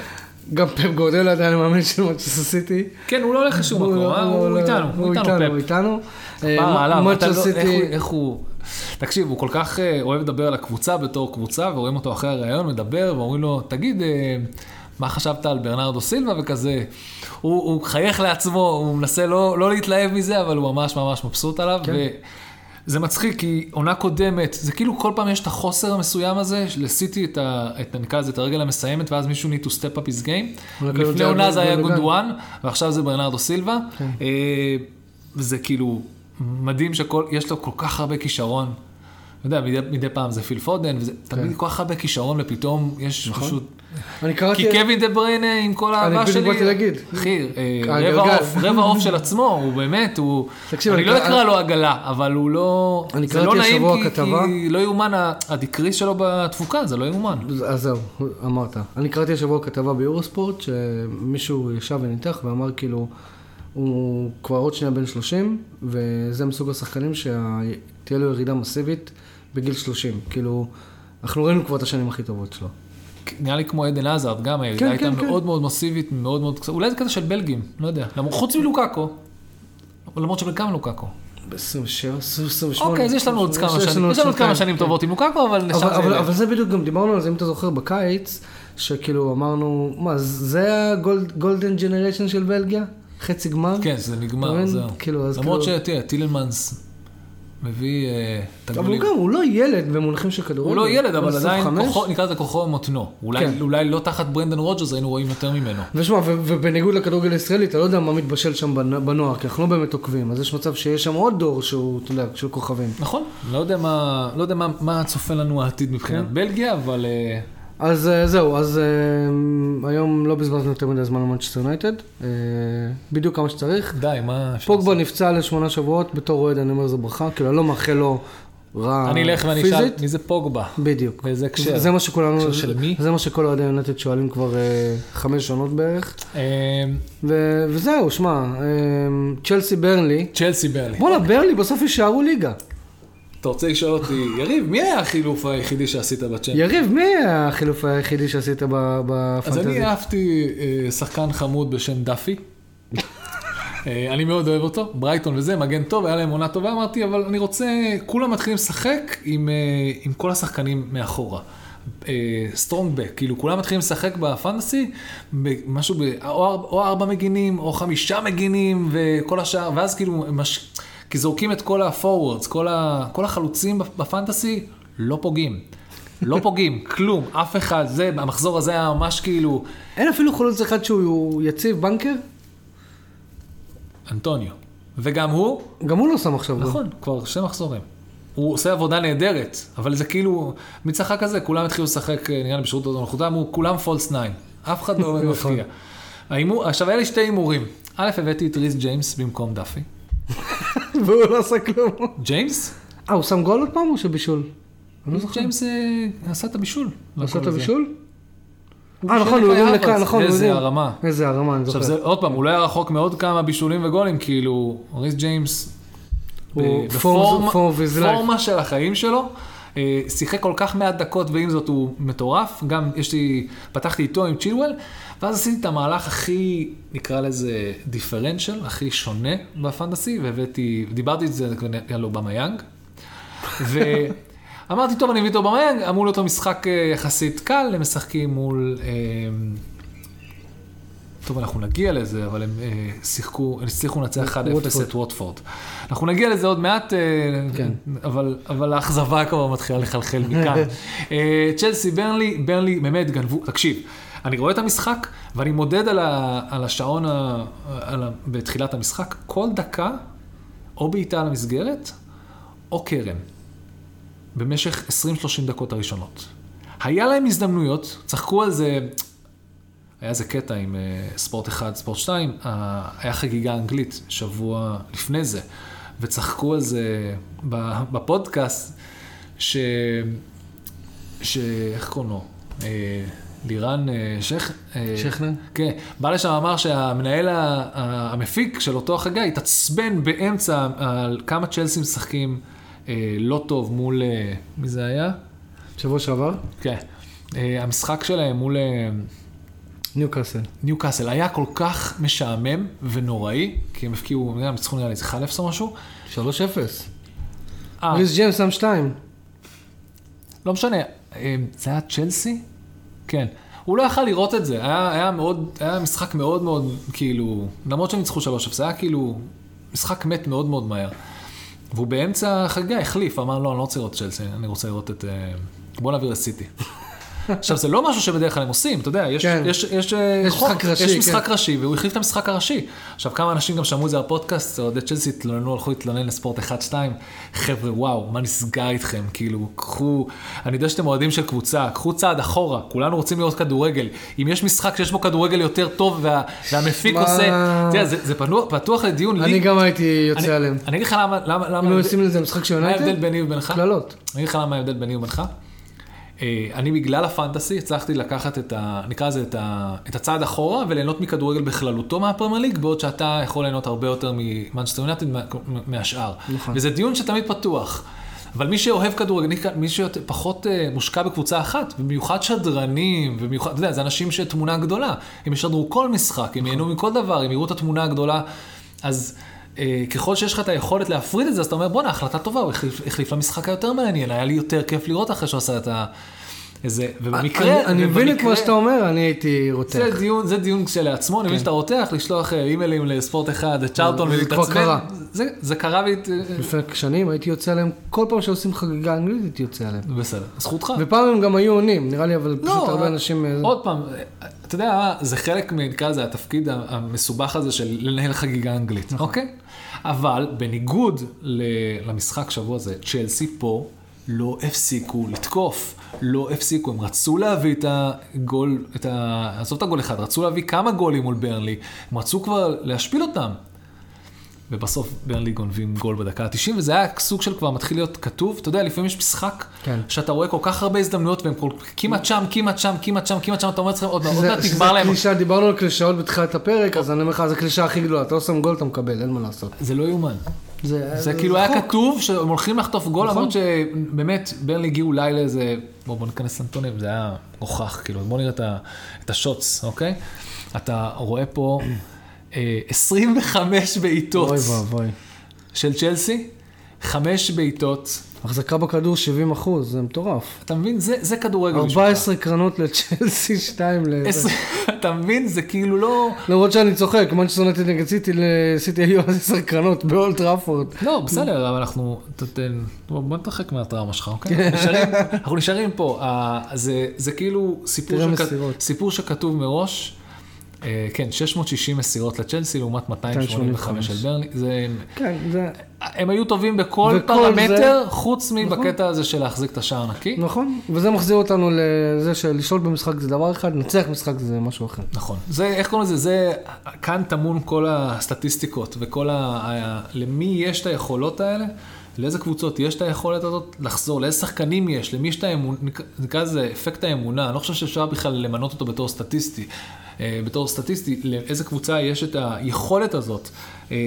גם פפ גווארדיולה עדיין המאמן של מנצ'סטר סיטי. כן, הוא לא הולך לשום מקום, לא- אה? הוא לא- איתנו, הוא איתנו הוא. איתנו. אה, מנצ'סטר לא- סיטי, איך הוא... תקשיב, הוא כל כך אה, אוהב לדבר על הקבוצה בתור קבוצה, ורואים אותו אחרי הראיון מדבר, ואומרים לו, תגיד, אה, מה חשבת על ברנרדו סילבה וכזה? הוא הוא מחייך לעצמו, הוא מנסה לא לא להתלהב מזה, אבל הוא ממש ממש מבסוט עליו. כן. זה מצחיק, כי עונה קודמת, זה כאילו כל פעם יש את החוסר המסוים הזה, לסיטי את, ה, את נקרא לזה, את הרגל המסיימת, ואז מישהו need to step up his game. לפני היה עונה זה היה גונדוגן. גונדואן, ועכשיו זה ברנרדו סילבה. כן. אה, זה כאילו מדהים שיש לו כל כך הרבה כישרון. אתה יודע, מדי, מדי פעם זה פיל פודן, וזה תמיד כל כך הרבה כישרון, ופתאום יש נכון. פשוט... אני קראתי... כי קווין דה בריינה, עם כל האהבה בדיוק שלי, באתי להגיד. אחי, אה, הגלגל. רבע עוף, של עצמו, הוא באמת, הוא... תקשיב, אני אני לא קרא- אקרא לו עגלה, אבל הוא לא... אני זה לא קראתי נעים השבוע כי- כתבה. כי לא יאומן, הדקריס שלו בתפוקה, זה לא יאומן. אז זהו, אמרת. אני קראתי השבוע כתבה ביורוספורט, שמישהו ישב וניתח ואמר כאילו, הוא כבר עוד שנייה בן 30, וזה מסוג השחקנים שתהיה לו ירידה מסיבית בגיל 30. כאילו, אנחנו ראינו כבר את השנים הכי טובות שלו. נראה לי כמו עדן עזרד, גם הירידה כן, הייתה כן, כן. מאוד מאוד מסיבית, מאוד מאוד קצת, אולי זה קטע של בלגים, לא יודע. חוץ מלוקאקו, למרות שבכמה לוקאקו. ב-27, 28. אוקיי, אז יש לנו עוד כמה שנים, יש לנו עוד כמה שנים כן. טובות עם לוקאקו, אבל אבל, זה אבל, זה בדיוק, גם דיברנו על זה, אם אתה זוכר, בקיץ, שכאילו אמרנו, מה, זה ה golden generation של בלגיה? חצי גמר? כן, זה נגמר? זהו. כאילו, למרות כאילו- שתראה, טילמנס מביא אה, אבל הוא. גם, הוא לא ילד במונחים של כדורגל. הוא לא ילד, אבל עדיין 25. כוחו, נקרא לזה כוחו ומותנו. אולי, כן. אולי לא תחת ברנדן רוג'רס היינו רואים יותר ממנו. ושמע, ובניגוד לכדורגל הישראלי, אתה לא יודע מה מתבשל שם בנ- בנוער, כי אנחנו לא באמת עוקבים, אז יש מצב שיש שם עוד דור שהוא, אתה יודע, של כוכבים. נכון, לא יודע מה, לא יודע מה, מה צופה לנו העתיד מבחינת כן. בלגיה, אבל אה, אז אה, זהו, אז אה, היום לא בזבזנו יותר מדי זמן למנצ'סטר יונייטד, אה, בדיוק כמה שצריך. די, מה פוגבה נפצע לשמונה שבועות, בתור אוהד אני אומר זו ברכה, כאילו אני לא מאחל לו רע אני אלך ואני אשאל, פיזית. מי זה פוגבה? בדיוק. באיזה הקשר? זה מה שכולנו, הקשר של מי? זה מה שכל אוהדי יונייטד שואלים כבר חמש שנות בערך. ו- וזהו, שמע, צ'לסי ברנלי, צ'לסי ברנלי. בואנה, ברנלי בסוף יישארו ליגה. אתה רוצה לשאול אותי, יריב, מי היה החילוף היחידי שעשית בצ'אנט? יריב, מי החילוף היחידי שעשית ב- אז בפנטזיה? אני אהבתי אה, שחקן חמוד בשם דאפי. אה, אני מאוד אוהב אותו, ברייטון וזה, מגן טוב, היה להם עונה טובה, אמרתי, אבל אני רוצה, כולם מתחילים לשחק עם, אה, עם כל השחקנים מאחורה. strong back, כאילו כולם מתחילים לשחק ב fantasy, משהו, ב, או, או ארבע מגינים, או חמישה מגינים, וכל השאר, ואז כאילו, מש, כי זורקים את כל ה-forwards, כל, ה, כל החלוצים בפנטסי, לא פוגעים. לא פוגעים, כלום, אף אחד, זה, המחזור הזה היה ממש כאילו, אין אפילו חלוץ אחד שהוא יציב בנקר? אנטוניו. וגם הוא, גם הוא לא שם עכשיו גול. נכון, כבר שני מחזורים. הוא עושה עבודה נהדרת, אבל זה כאילו, מצחק כזה, כולם התחילו לשחק, אה, נראה לי בשירות עוד נוחותם, הוא כולם פולס 9. אף אחד לא נכון. ההימור- עכשיו, היה לי שתי הימורים. א', הבאתי את ריס ג'יימס במקום דאפי. והוא לא עשה כלום. ג'יימס? אה, הוא שם גול עוד פעם או שבישול? אני לא זוכר. ג'יימס אה, עשה את הבישול. הוא עשה את. הבישול? אה, נכון, הוא הרים האוורץ. נכון. איזה. הרמה. איזה הרמה, אני זוכר. עכשיו, זה, עוד פעם, הוא לא היה רחוק מאוד כמה בישולים וגולים, כאילו, ריס ג'יימס, הוא ב- form- form of his life. פורמה של החיים שלו, אה, שיחק כל כך מעט דקות, ועם זאת הוא מטורף. גם יש לי, פתחתי איתו עם צ'ילואל, ואז עשיתי את המהלך הכי, נקרא לזה, דיפרנציאל, הכי שונה ב fantasy, והבאתי, דיברתי את זה על אובמיאנג, ואמרתי, טוב, אני מביא את אובמיאנג, אמרו לו אותו משחק אה, יחסית קל, הם משחקים מול... טוב, אנחנו נגיע לזה, אבל הם אה, שיחקו, הם הצליחו לנצח 1-0 ווטפורד. את ווטפורד. אנחנו נגיע לזה עוד מעט, אה, כן. אבל, אבל האכזבה כבר מתחילה לחלחל מכאן. אה, צ'לסי, ברנלי, ברנלי באמת גנבו, תקשיב, אני רואה את המשחק ואני מודד על, ה, על השעון ה, על ה, בתחילת המשחק, כל דקה, או בעיטה על המסגרת, או קרן, במשך 20-30 דקות הראשונות. היה להם הזדמנויות, צחקו על זה, היה איזה קטע עם uh, ספורט 1, ספורט 2, uh, היה חגיגה אנגלית שבוע לפני זה, וצחקו על זה בפודקאסט, ש... ש... איך קוראים לו? Uh, לירן uh, שכ... שכנר? כן, בא לשם אמר שהמנהל המפיק של אותו החגה התעצבן באמצע על כמה צ'לסי משחקים אה, לא טוב מול, אה, מי זה היה? שבוע שעבר? כן. אה, המשחק שלהם מול אה, ניוקאסל. ניוקאסל היה כל כך משעמם ונוראי, כי הם הפקיעו, הם ניצחו נראה לי איזה 1-0 או משהו. 3-0. אה, ריס ג'יימס שם 2. לא משנה, אה, זה היה צ'לסי? כן. הוא לא יכל לראות את זה, היה, היה מאוד, היה משחק מאוד מאוד, כאילו, למרות שהם ניצחו 3-0, זה היה כאילו משחק מת מאוד מאוד מהר. והוא באמצע החגיגה החליף, אמר לא, אני לא רוצה לראות צ'לסי, אני רוצה לראות את... אה, בוא נעביר לסיטי. עכשיו, זה לא משהו שבדרך כלל הם עושים, אתה יודע, יש, כן. יש, יש, אה, יש חוק, משחק ראשי, יש כן. משחק ראשי, והוא החליף את המשחק הראשי. עכשיו, כמה אנשים גם שמעו את זה בפודקאסט, אוהדי צ'לסי התלוננו, הלכו להתלונן לספורט 1-2, חבר'ה, וואו, מה נסגר איתכם? כאילו, קחו, אני יודע שאתם אוהדים של קבוצה, קחו צעד אחורה, כולנו רוצים לראות כדורגל. אם יש משחק שיש בו כדורגל יותר טוב, וה, והמפיק מה? עושה, אתה יודע, זה, זה פתוח, פתוח לדיון. אני לי- גם הייתי יוצא עליהם. אני אגיד לך למה, למה, למה, אם היו עושים לזה משחק של מה ההבדל יונייטד? ביני ובינך? קללות. אני אגיד לך למה ההבדל ביני ובינך. אה, אני בגלל הפנטסי הצלחתי לקחת את ה... נקרא לזה את, ה, את הצעד אחורה וליהנות מכדורגל בכללותו מהפרמייר ליג, בעוד שאתה יכול ליהנות הרבה יותר ממנצ'סטר יונייטד מה- מהשאר. נכון. וזה דיון שתמיד פתוח. אבל מי שאוהב כדורגל, מי שפחות אה, מושקע בקבוצה אחת, במיוחד שדרנים, במיוחד, אתה יודע, זה אנשים שתמונה גדולה. הם ישדרו כל משחק, הם ייהנו מכל דבר, הם יראו את התמונה הגדולה. אז ככל שיש לך את היכולת להפריד את זה, אז אתה אומר, בואנה, החלטה טובה, הוא החליף, החליף למשחק היותר מעניין, היה לי יותר כיף לראות אחרי שהוא עשה את ה... איזה, ובמקרה, אני- אני מבין את מה שאתה אומר, אני הייתי רותח. זה דיון, זה דיון כשלעצמו, אני מבין שאתה רותח לשלוח אה, אימיילים לספורט אחד, לצ'ארלטון כן. זה כבר ולהתעצבן. קרה. זה, זה קרה והת... לפני שנים הייתי יוצא עליהם, כל פעם שעושים חגיגה אנגלית הייתי יוצא עליהם. בסדר, זכותך. ופעם הם גם היו עונים, נראה לי, אבל לא, פשוט הרבה אה, אנשים... אה, עוד פעם, אתה יודע זה חלק, נקרא לזה, התפקיד המסובך הזה של לנהל חגיגה אנגלית, נכון. אוקיי? אבל בניגוד למשחק שבוע הזה, צ'לסי פה לא הפסיקו לתקוף, לא הפסיקו, הם רצו להביא את הגול, את ה... עזוב את הגול אחד, רצו להביא כמה גולים מול ברנלי, הם רצו כבר להשפיל אותם. ובסוף ברנלי גונבים גול בדקה ה-90, וזה היה סוג של כבר מתחיל להיות כתוב. אתה יודע, לפעמים יש משחק, כן. שאתה רואה כל כך הרבה הזדמנויות, והם כל, כמעט שם, כמעט שם, כמעט שם, כמעט שם, אתה אומר לעצמך, עוד מעט שזה- מעט נגמר להם. קלישאה, דיברנו על קלישאות בתחילת הפרק, אז אני אומר לך, זו הקלישאה הכי גדולה, אתה לא שם גול, אתה מקבל, אין מה לעשות. זה לא יאומן. זה זה כאילו היה חוק. כתוב שהם הולכים לחטוף גול, נכון. למרות שבאמת ברנלי הגיעו אולי לאיזה, בוא בוא ניכנס לנתונים, זה היה מוכח, כאילו, בוא נראה את את השוטס, אוקיי? אתה רואה פה 25 בעיטות אוי ואבוי. של צ'לסי, חמש בעיטות. החזקה בכדור 70 אחוז, זה מטורף. אתה מבין? זה, זה כדורגל. 14 קרנות לצ'לסי, 2 ל... אתה מבין? זה כאילו לא... למרות שאני צוחק, מנצ'סטר יונייטד נגד סיטי, לסיטי היו אז 10 קרנות באולט טראפורד. לא, בסדר, אבל אנחנו... תתן... בוא נתרחק מהטראומה שלך, אוקיי? כן. אנחנו נשארים- פה. אה, זה- זה כאילו. סיפור שכתוב מראש. אה, כן, 660 מסירות לצ'לסי לעומת 285 של 285. ברני. זה... כן, זה... הם היו טובים בכל פרמטר, זה- חוץ מבקטע הזה של להחזיק את השער נקי. נכון, וזה מחזיר אותנו לזה שלשלוט במשחק זה דבר אחד, לנצח משחק זה משהו אחר. נכון. זה, איך קוראים לזה? זה, כאן טמון כל הסטטיסטיקות וכל. ה... למי יש את היכולות האלה? לאיזה קבוצות יש את היכולת הזאת לחזור? לאיזה שחקנים יש? למי יש את האמונה? נקרא לזה אפקט האמונה. אני לא חושב שאפשר בכלל למנות אותו בתור סטטיסטי. אה, בתור סטטיסטי, לאיזה קבוצה יש את היכולת הזאת אה,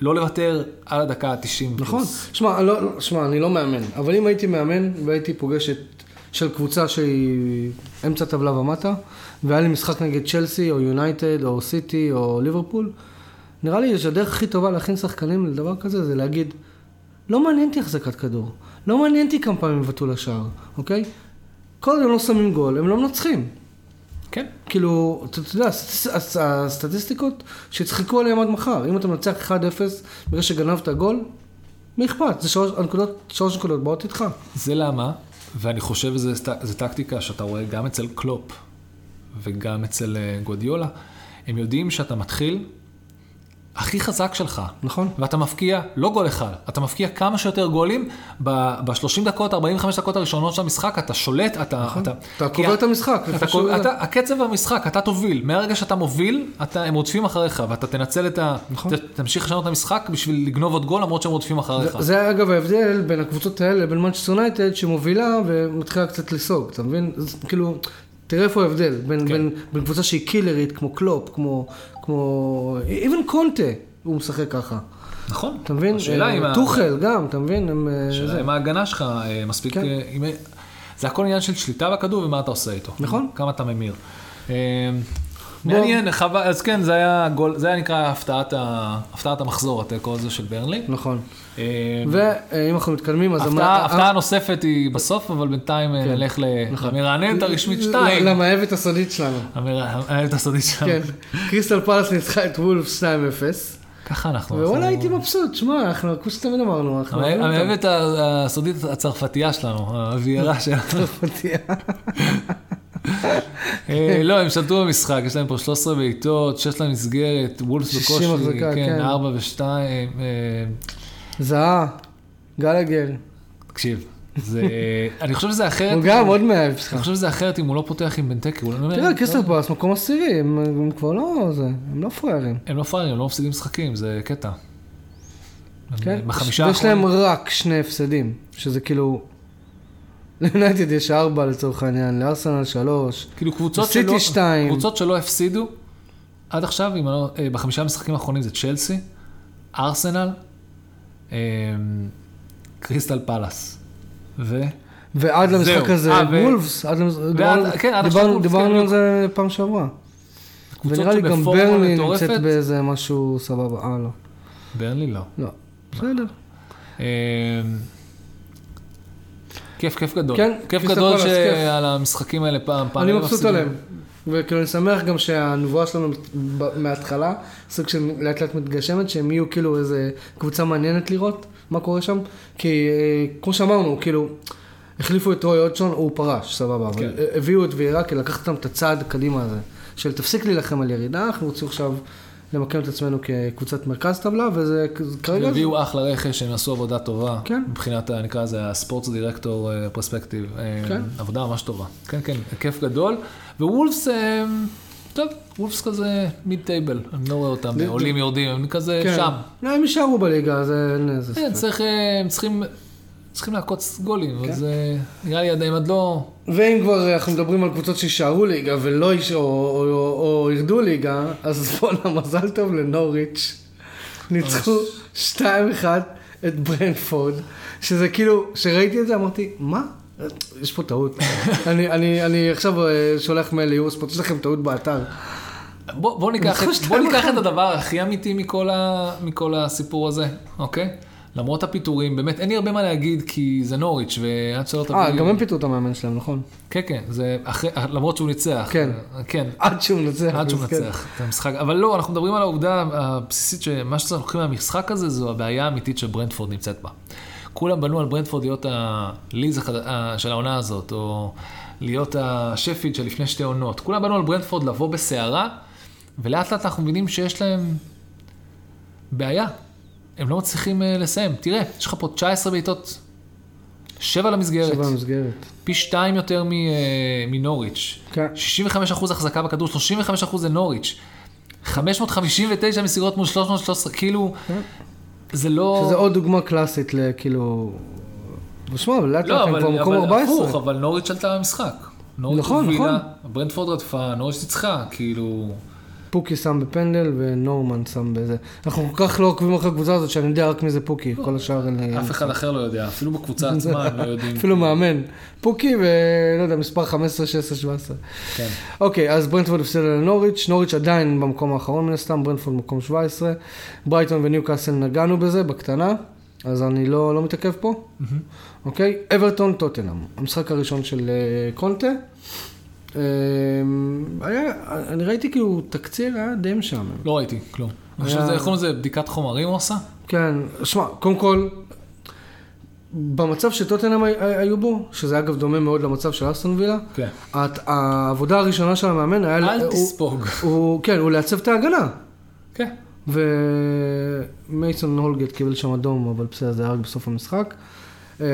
לא לוותר על הדקה ה-90 נכון. שמע, לא, לא, שמע, אני לא מאמן, אבל אם הייתי מאמן והייתי פוגש את... של קבוצה שהיא אמצע טבלה ומטה, והיה לי משחק נגד צ'לסי, או יונייטד, או סיטי, או ליברפול, נראה לי שהדרך הכי טובה להכין שחקנים לדבר כזה זה להגיד, לא מעניין אותי החזקת כדור, לא מעניין אותי כמה פעמים יבטאו לשער, אוקיי? כל עוד הם לא שמים גול, הם לא מנצחים. כן. כאילו, אתה יודע, הסטטיס- הס- הסטטיסטיקות שיצחקו עליהם עד מחר. אם אתה מנצח 1-0 בגלל שגנבת גול, מי אכפת? זה שלוש נקודות, שלוש נקודות באות איתך. זה למה, ואני חושב שזו טקטיקה שאתה רואה גם אצל קלופ וגם אצל אה, גודיולה, הם יודעים שאתה מתחיל הכי חזק שלך. נכון. ואתה מפקיע לא גול אחד, אתה מפקיע כמה שיותר גולים ב-30 דקות, 45 דקות הראשונות של המשחק, אתה שולט, אתה... נכון. אתה, אתה קובע את המשחק, אתה, קובע- אתה, הקצב במשחק, אתה תוביל. מהרגע שאתה מוביל, אתה, הם רודפים אחריך, ואתה תנצל את ה... נכון. ת, תמשיך לשנות את המשחק בשביל לגנוב עוד גול, למרות שהם רודפים אחריך. זה- זה אגב ההבדל בין הקבוצות האלה לבין מנצ'סטר יונייטד שמובילה ומתחילה קצת לסוג, אתה מבין? אז כאילו, תראה איפה ההבדל בין, כן. בין, בין קבוצה שהיא קילרית כמו קלופ, כמו, כמו, even קונטה, הוא משחק ככה. נכון. אתה מבין? השאלה אה, אם... ה- טוחל גם, אתה מבין? הם, אה, השאלה. אם ההגנה שלך אה, מספיק... כן. אם- זה הכל עניין של שליטה בכדור ומה אתה עושה איתו. נכון. כמה אתה ממיר. מעניין, חבל, אז כן, זה היה גול, זה היה נקרא הפתעת ה- הפתעת המחזור, התיקו הזה של ברנלי. נכון. אה, ואם אנחנו מתקדמים, אז... הפתעה הפתעה נוספת היא בסוף, אבל בינתיים אה, כן. נלך נכון. למרעננת הרשמית ל- 2. למאהבת הסודית שלנו. המרעננת הסודית שלנו. כן. קריסטל פלס ניצחה את וולף 2-0. ככה אנחנו. ווואלה הייתי מבסוט, שמע, אנחנו, כמו שתמיד אמרנו, אנחנו... המאהבת הסודית הצרפתייה שלנו, הוויירה שלנו. אה, לא, הם שלטו במשחק, יש להם פה 13 בעיטות, 6 למסגרת, וולפס 60 בקושי, החזקה, כן, כן. 4 ו-2. זהה, גלגר. תקשיב, זה, אני חושב שזה אחרת. הוא גם עוד מאהב אני שלך. חושב שזה אחרת אם הוא לא פותח עם בנטקי. הוא לא- תראה, קריסטל פלס מקום עשירי, הם כבר לא הם לא פראיירים. הם לא פראיירים, הם לא מפסידים משחקים, זה קטע. כן? בחמישה ויש להם רק שני הפסדים, שזה כאילו... ליונייטד יש ארבע לצורך העניין, לארסנל שלוש. כאילו קבוצות סיטי שלא, שתיים. קבוצות שלא הפסידו, עד עכשיו, אם לא, אה, בחמישה המשחקים האחרונים זה צ'לסי, ארסנל, אה, קריסטל פלאס. ו... ועד למשחק. הזה, אה, וולפס, עד למש- דיברנו- כן, דיברנו- כן, על זה פעם שעברה. ונראה לי גם ברני מטורפת. נמצאת באיזה משהו סבבה, אה לא. ברנלי לא. לא, בסדר. כיף, כיף גדול. כן, כיף גדול. שעל המשחקים האלה פעם, פעם. אני מבסוט. עליהם. וכאילו אני שמח גם שהנבואה שלנו מההתחלה, סוג של לאט לאט מתגשמת, שהם יהיו כאילו איזה קבוצה מעניינת לראות מה קורה שם. כי אה, כמו שאמרנו, כאילו, החליפו את רוי אודשון, הוא פרש, סבבה. כן. הביאו את ויירה כדי לקחת אותם את הצעד קדימה הזה. של תפסיק להילחם על ירידה, אנחנו רוצים עכשיו למקם את עצמנו כקבוצת מרכז טבלה, וזה כרגע... הביאו אחלה רכש, הם עשו עבודה טובה. כן. מבחינת, ה- נקרא לזה, הספורטס דירקטור פרספקטיב. כן. עבודה ממש טובה. כן, כן, כיף גדול. ווולפס, אה, טוב, וולפס כזה מיד טייבל. אני לא רואה אותם עולים יורדים, הם כזה כן. שם. לא, הם יישארו בליגה, זה כן, אה, הם צריכים, צריכים לעקוץ גולים, כן. אז אה, נראה לי עדיין עד לא... ואם כבר אנחנו מדברים על קבוצות שיישארו ליגה ולא יש... או, או, או, או ירדו ליגה, אז בואנה, מזל טוב לנוריץ'. ניצחו 2-1 את ברנפורד, שזה כאילו, כשראיתי את זה אמרתי, מה? יש פה טעות. אני, אני, אני עכשיו אה, שולח מייל ליורספורט, יש לכם טעות באתר. בוא, בוא, ניקח, את, בוא ניקח. את הדבר הכי אמיתי מכל, ה, מכל הסיפור הזה, אוקיי? למרות הפיטורים, באמת אין לי הרבה מה להגיד, כי זה נוריץ', ועד שלא תביא... אה, גם הם פיתרו את המאמן שלהם, נכון? כן, כן, זה אחרי, למרות שהוא ניצח. כן. כן, עד שהוא מנצח. עד שהוא. מנצח את המשחק. אבל לא, אנחנו מדברים על העובדה הבסיסית שמה שאנחנו לוקחים מהמשחק הזה, זו הבעיה האמיתית שברנדפורד נמצאת בה. כולם בנו על ברנדפורד להיות הליז של העונה הזאת, או להיות השפיד של לפני שתי עונות. כולם בנו על ברנדפורד לבוא בסערה, ולאט לאט אנחנו מבינים שיש להם בעיה. הם לא מצליחים אה, לסיים. תראה, יש לך פה 19 בעיטות, 7 למסגרת, שבע מסגרת. פי 2 יותר מ- אה, מנוריץ'. כן. 65% החזקה בכדור, 35% זה נוריץ'. 559 מסירות מול 313, כאילו, כן. זה לא... שזה עוד דוגמה קלאסית לכאילו... תשמע, אבל לאט לאט לא, הם אבל, כבר במקום אבל 14. הפוך, אבל נוריץ' עלתה במשחק. נוריץ' נכון, הובילה, נכון. ברנדפורד רדפה, נוריץ' ניצחה, כאילו... פוקי שם בפנדל ונורמן שם בזה. אנחנו כל כך לא עוקבים אחרי הקבוצה הזאת שאני יודע רק מי זה פוקי, כל השאר אין לי... אף אחד אחר לא יודע, אפילו בקבוצה עצמה הם לא יודעים. אפילו מאמן. פוקי ולא יודע, מספר 15, 16, 17. כן. אוקיי, אז ברנדפורד הפסידה לנוריץ', נוריץ' עדיין במקום האחרון מן הסתם, ברנדפורד מקום 17. ברייטון וניוקאסל נגענו בזה בקטנה, אז אני לא, לא מתעכב פה. אוקיי, אברטון טוטנאם, המשחק הראשון של אה, קונטה. היה, אני ראיתי כאילו תקציר, היה די משעמם. לא ראיתי, כלום. אני חושב היה- שזה, איך קוראים לזה, בדיקת חומרים הוא עשה? כן, שמע, קודם כל, במצב שטוטנאם הי- היו בו, שזה אגב דומה מאוד למצב של אסטון וילה, כן. העבודה הראשונה של המאמן היה... אל תספוג. כן, הוא לעצב את ההגנה. כן. ומייסון הולגט קיבל שם אדום, אבל בסדר, זה היה רק בסוף המשחק. אמ,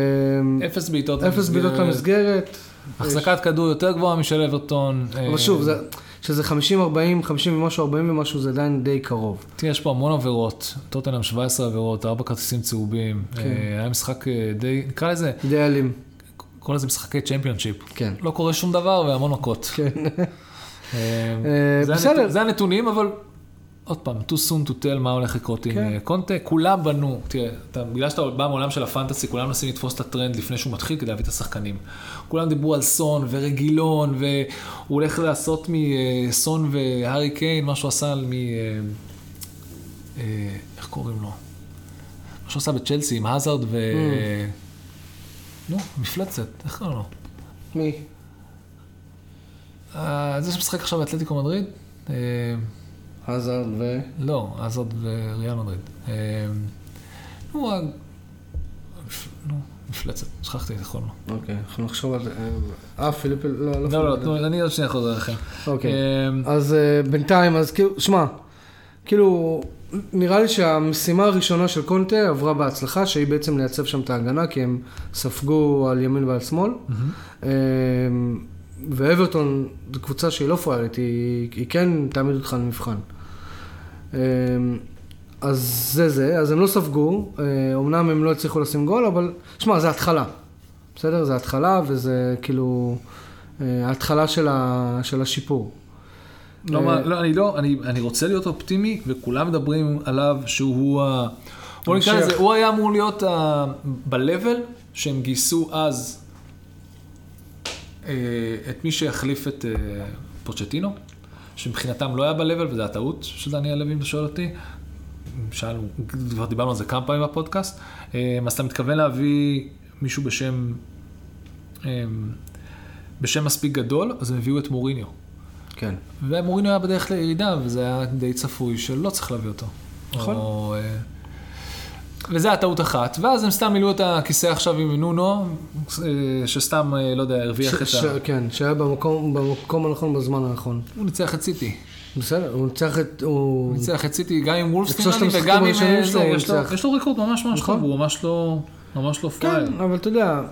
אפס בעיטות אפס בעיטות למסגרת. החזקת כדור יותר גבוהה משל אברטון. אבל שוב, זה- שזה 50-40, 50 ומשהו, 40 ומשהו, זה עדיין די קרוב. תראה, יש פה המון עבירות, טוטנאם 17 עבירות, 4 כרטיסים צהובים. כן. אה, היה משחק אה, די, נקרא לזה, די אלים. קורא לזה משחקי צ'מפיונשיפ. כן. לא קורה שום דבר והמון מכות. כן. אה, זה הנתונים, אבל עוד פעם, too soon to tell מה הולך לקרות עם כן. אה, קונטה. כולם בנו, תראה, אתה, בגלל שאתה בא מעולם של הפנטסי, כולם מנסים לתפוס את הטרנד לפני שהוא מתחיל כדי להביא את השחקנים. כולם דיברו על סון ורגילון, והוא הולך לעשות מסון והארי קיין, מה שהוא עשה על מ... אה, אה, איך קוראים לו? מה שהוא עשה בצ'לסי עם האזארד ו... Mm. נו, מפלצת, איך קוראים לו? מי? אה, זה שמשחק עכשיו באתלטיקו מדריד? האזרד ו... לא, אז עוד ריאל מדריד. אה, נו, מפלצת, שכחתי איך קוראים לו. אוקיי, אנחנו נחשוב על זה. אה, פיליפ... לא, לא. לא, לא, אני עוד שנייה חוזר אליכם. אוקיי. אה, אז אה, בינתיים, אז כאילו, שמע, כאילו, נראה לי שהמשימה הראשונה של קונטה עברה בהצלחה, שהיא בעצם לייצב שם את ההגנה, כי הם ספגו על ימין ועל שמאל. ואברטון זו קבוצה שהיא לא פראיירית, היא, היא כן תעמיד אותך למבחן. אה, אז זה זה, אז הם לא ספגו, אה, אמנם הם לא הצליחו לשים גול, אבל, שמע, זה התחלה. בסדר? זה התחלה, וזה כאילו אה, ההתחלה של, ה, של השיפור. לא, אה, מה- לא, אני לא, אני, אני רוצה להיות אופטימי, וכולם מדברים עליו שהוא ה... בוא נקרא. לזה, הוא היה אמור להיות ה... ב-level שהם גייסו אז את מי שיחליף את פוצ'טינו, שמבחינתם לא היה ב-level, וזו הטעות של דניאל לוי, אם אתה שואל אותי. שאלנו, כבר דיברנו על זה כמה פעמים בפודקאסט. אה, אז אתה מתכוון להביא מישהו בשם בשם מספיק גדול, אז הם הביאו את מוריניו. כן. ומוריניו היה בדרך לירידה, וזה היה די צפוי שלא צריך להביא אותו. נכון. או, אה, וזה היה טעות אחת, ואז הם סתם מילאו את הכיסא עכשיו עם נונו, אה, שסתם, אה, לא יודע, הרוויח את ה... כן, שהיה במקום במקום הנכון בזמן הנכון. הוא ניצח את סיטי. בסדר, הוא ניצח את... הוא... ניצח את סיטי גם עם וולפס את שלושת נראה לי, המשחקים וגם עם... אה, יש לו- ריקוד ממש ממש נכון. טוב, הוא ממש לא... ממש לא פראייר. כן, אבל אתה יודע,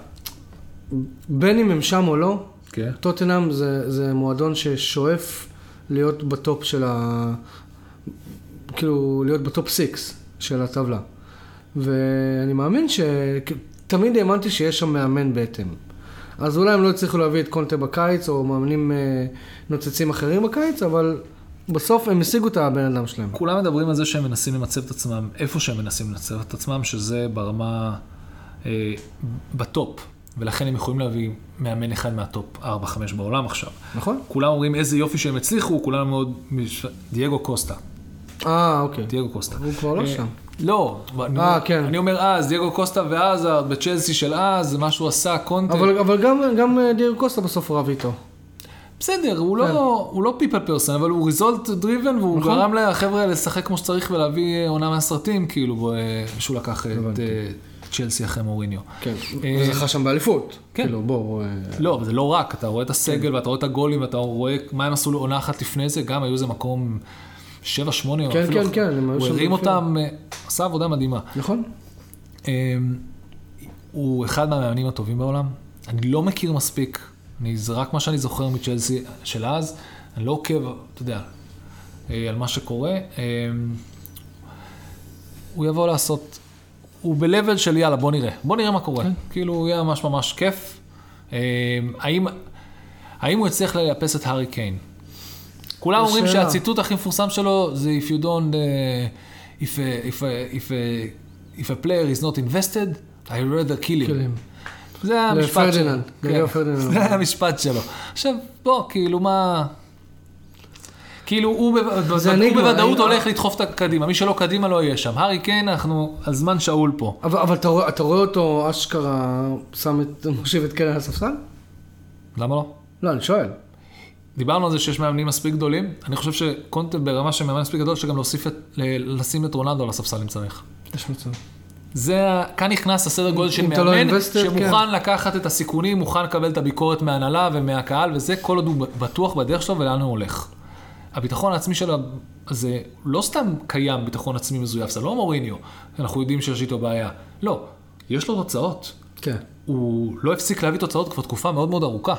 בין אם הם שם או לא, כן. טוטנאם זה, זה מועדון ששואף להיות בטופ של ה... כאילו, להיות ב top six של הטבלה. ואני מאמין ש... תמיד האמנתי שיש שם מאמן בהתאם. אז אולי הם לא הצליחו להביא את קונטה בקיץ, או מאמנים אה, נוצצים אחרים בקיץ, אבל בסוף הם השיגו את הבן אדם שלהם. כולם מדברים על זה שהם מנסים למצב את עצמם איפה שהם מנסים למצב את עצמם, שזה ברמה אה, בטופ, ולכן הם יכולים להביא מאמן אחד מהטופ 4-5 בעולם עכשיו. נכון? כולם אומרים איזה יופי שהם הצליחו, כולם מאוד... דייגו קוסטה, אה, אוקיי. דייגו קוסטה. הוא כבר לא אה, שם. לא, אה, כן. אני אומר אז, דייגו קוסטה ואז, בצ'לסי של אז, מה שהוא עשה, קונטה. אבל, אבל גם, גם אה, דייגו קוסטה בסוף רב איתו. בסדר, הוא כן. לא, הוא לא people person, אבל הוא result driven, והוא נכון. גרם לחבר'ה לשחק כמו שצריך ולהביא אה, עונה מהסרטים, כאילו, אה, שהוא לקח את. אה, צ'לסי אחרי מוריניו. כן. אה, הוא זכה שם באליפות. כן. כאילו, בוא... אה, לא, אבל זה לא רק, אתה רואה את הסגל ואתה רואה את הגולים ואתה רואה מה הם עשו לעונה אחת לפני זה, גם היו איזה מקום 7-8, כן, כן, כן, הם היו הוא הרים. אותם, אה, עשה עבודה מדהימה. נכון? אה, הוא אחד מהמאמנים הטובים בעולם. אני לא מכיר מספיק, אני, זה רק מה שאני זוכר מצ'לסי של אז, אני לא עוקב, אתה יודע, אה, על מה שקורה. אה, הוא יבוא לעשות, הוא ב-level של יאללה, בוא נראה, בוא נראה מה קורה. כן. כאילו, הוא יהיה ממש ממש כיף. אה, האם, האם הוא יצליח לייפס את הארי קיין? כולם אומרים. שהציטוט הכי מפורסם שלו זה If you don't, uh, if, a, if, a, if, a, if a player is not invested, I rather kill him. כאילו, זה המשפט שלו. לפרדיננד, כן. זה המשפט שלו. עכשיו, בוא, כאילו, מה... כאילו, הוא, בוודאות הולך לדחוף את הקדימה. מי שלא קדימה לא יהיה שם. הארי קיין, אנחנו על זמן שאול פה. אבל, אבל אתה, אתה רואה אותו אשכרה שם את, מושיב את קרן על הספסל? למה לא? לא, אני שואל. דיברנו על זה שיש מאמנים מספיק גדולים. אני חושב שקונטה ברמה של מאמן מספיק גדול, שגם להוסיף את, לשים את רונלדו על הספסל אם צריך. יש מצב. זה, כאן נכנס הסדר גודל של לא מאמן, invested, שמוכן כן. לקחת את הסיכונים, מוכן לקבל את הביקורת מההנהלה ומהקהל, וזה כל עוד הוא בטוח בדרך שלו ולאן הוא הולך. הביטחון העצמי שלו, זה לא סתם קיים ביטחון עצמי מזויף, זה לא מוריניו, אנחנו יודעים שיש איתו בעיה. לא, יש לו תוצאות. כן. הוא לא הפסיק להביא תוצאות כבר תקופה מאוד מאוד ארוכה.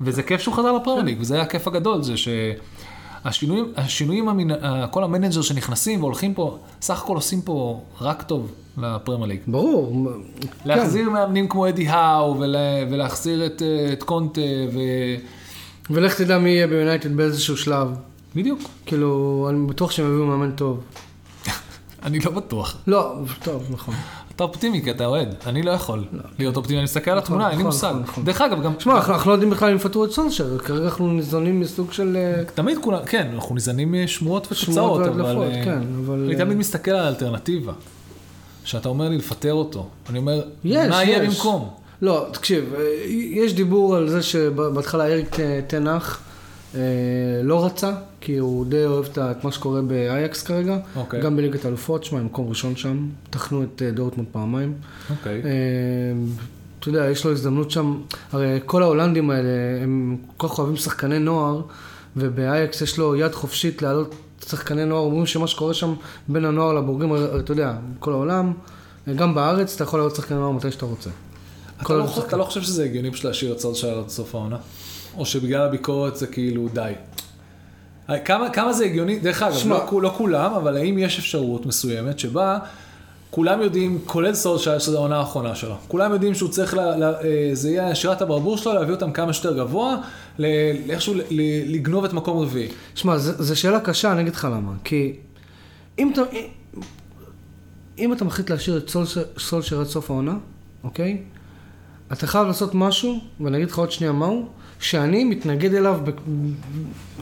וזה כיף שהוא חזר לפרמייר ליג, וזה היה הכיף הגדול, זה שהשינויים, השינויים, המנ... ה- כל המנג'רס שנכנסים והולכים פה, סך הכל עושים פה רק טוב לפרמייר ליג. ברור. להחזיר מאמנים כמו אדי האו, ולה, ולהחזיר את, אה, את קונטה, ו... כן. ולך תדע מי יהיה ביונייטד באיזשהו שלב. בדיוק. כאילו, אני בטוח שהם יביאו מאמן טוב. אני לא בטוח. לא, טוב, נכון. אתה אופטימי כי אתה אוהד, אני לא יכול להיות אופטימי, אני מסתכל על התמונה, אין לי נכון, מושג. נכון, נכון. דרך אגב, גם... תשמע, אנחנו לא יודעים בכלל אם יפטרו את סולשר, כרגע אנחנו ניזונים מסוג של... אה, תמיד כולם, כן, אנחנו ניזנים משמועות ותוצאות, שמועות אבל... והדלפות, אה, כן, אבל... אני אה, תמיד מסתכל על האלטרנטיבה. שאתה אומר לי לפטר אותו, אני אומר, מה יהיה. במקום? לא, תקשיב, אה, יש דיבור על זה שבהתחלה אריק אה, תנח אה, לא רצה, כי הוא די אוהב את מה שקורה באייקס כרגע. אוקיי. גם בליגת האלופות, שמע, הם מקום ראשון שם, טחנו את אה, דורטמונד פעמיים. אוקיי. אה, אתה יודע, יש לו הזדמנות שם, הרי כל ההולנדים האלה, הם כל כך אוהבים שחקני נוער, ובאייקס יש לו יד חופשית להעלות שחקני נוער, אומרים שמה שקורה שם בין הנוער לבוגרים, אתה יודע, כל העולם, גם בארץ אתה יכול להעלות שחקני נוער מתי שאתה רוצה. אתה לא אתה לא חושב שזה הגיוני פשוט להשאיר את סולשייר עד סוף העונה? או שבגלל הביקורת זה כאילו די? אה, כמה, כמה זה הגיוני, דרך אגב, שמע. לא, לא כולם, אבל האם יש אפשרות מסוימת שבה כולם יודעים, כולל סולשייר שזו העונה האחרונה שלו, כולם יודעים שהוא צריך, לה, לה, אה, זה יהיה שירת הברבור שלו, להביא אותם כמה שיותר גבוה, ל- איכשהו ל- ל- לגנוב את מקום רביעי. שמע, זו שאלה קשה, אני אגיד לך למה. כי אם אתה, אם אתה מחליט להשאיר את סולשר עד סוף העונה, אוקיי? אתה חייב לעשות משהו, ואני אגיד לך עוד שנייה מהו, שאני מתנגד אליו, ב,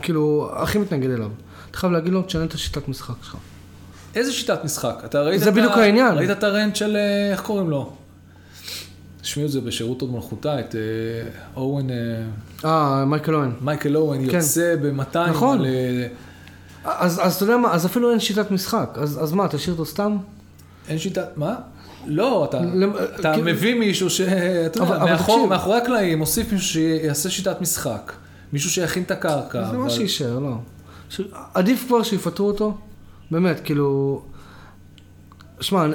כאילו, הכי מתנגד אליו. אתה חייב להגיד לו, תשנה את השיטת משחק שלך. איזה שיטת משחק? אתה ראית זה את בדיוק ה... העניין. ראית את הרנט של, אה, איך קוראים לו? השמיעו את זה בשירות עוד מלכותה, את אה, אורן, אה, אה, מייקל אוהן. מייקל אורן כן. יוצא ב-200 נכון. על... אז, אז אתה יודע מה, אז אפילו אין שיטת משחק. אז, אז מה, תשאיר אותו סתם? אין שיטה, מה? לא, אתה, למ- אתה כאילו- מביא מישהו ש... אתה יודע, מאחור. מאחורי הקלעים, מוסיף מישהו שיעשה שיטת משחק. מישהו שיכין את הקרקע. זה מה אבל- שיישאר, לא. ש... עדיף כבר שיפטרו אותו, באמת, כאילו... שמע,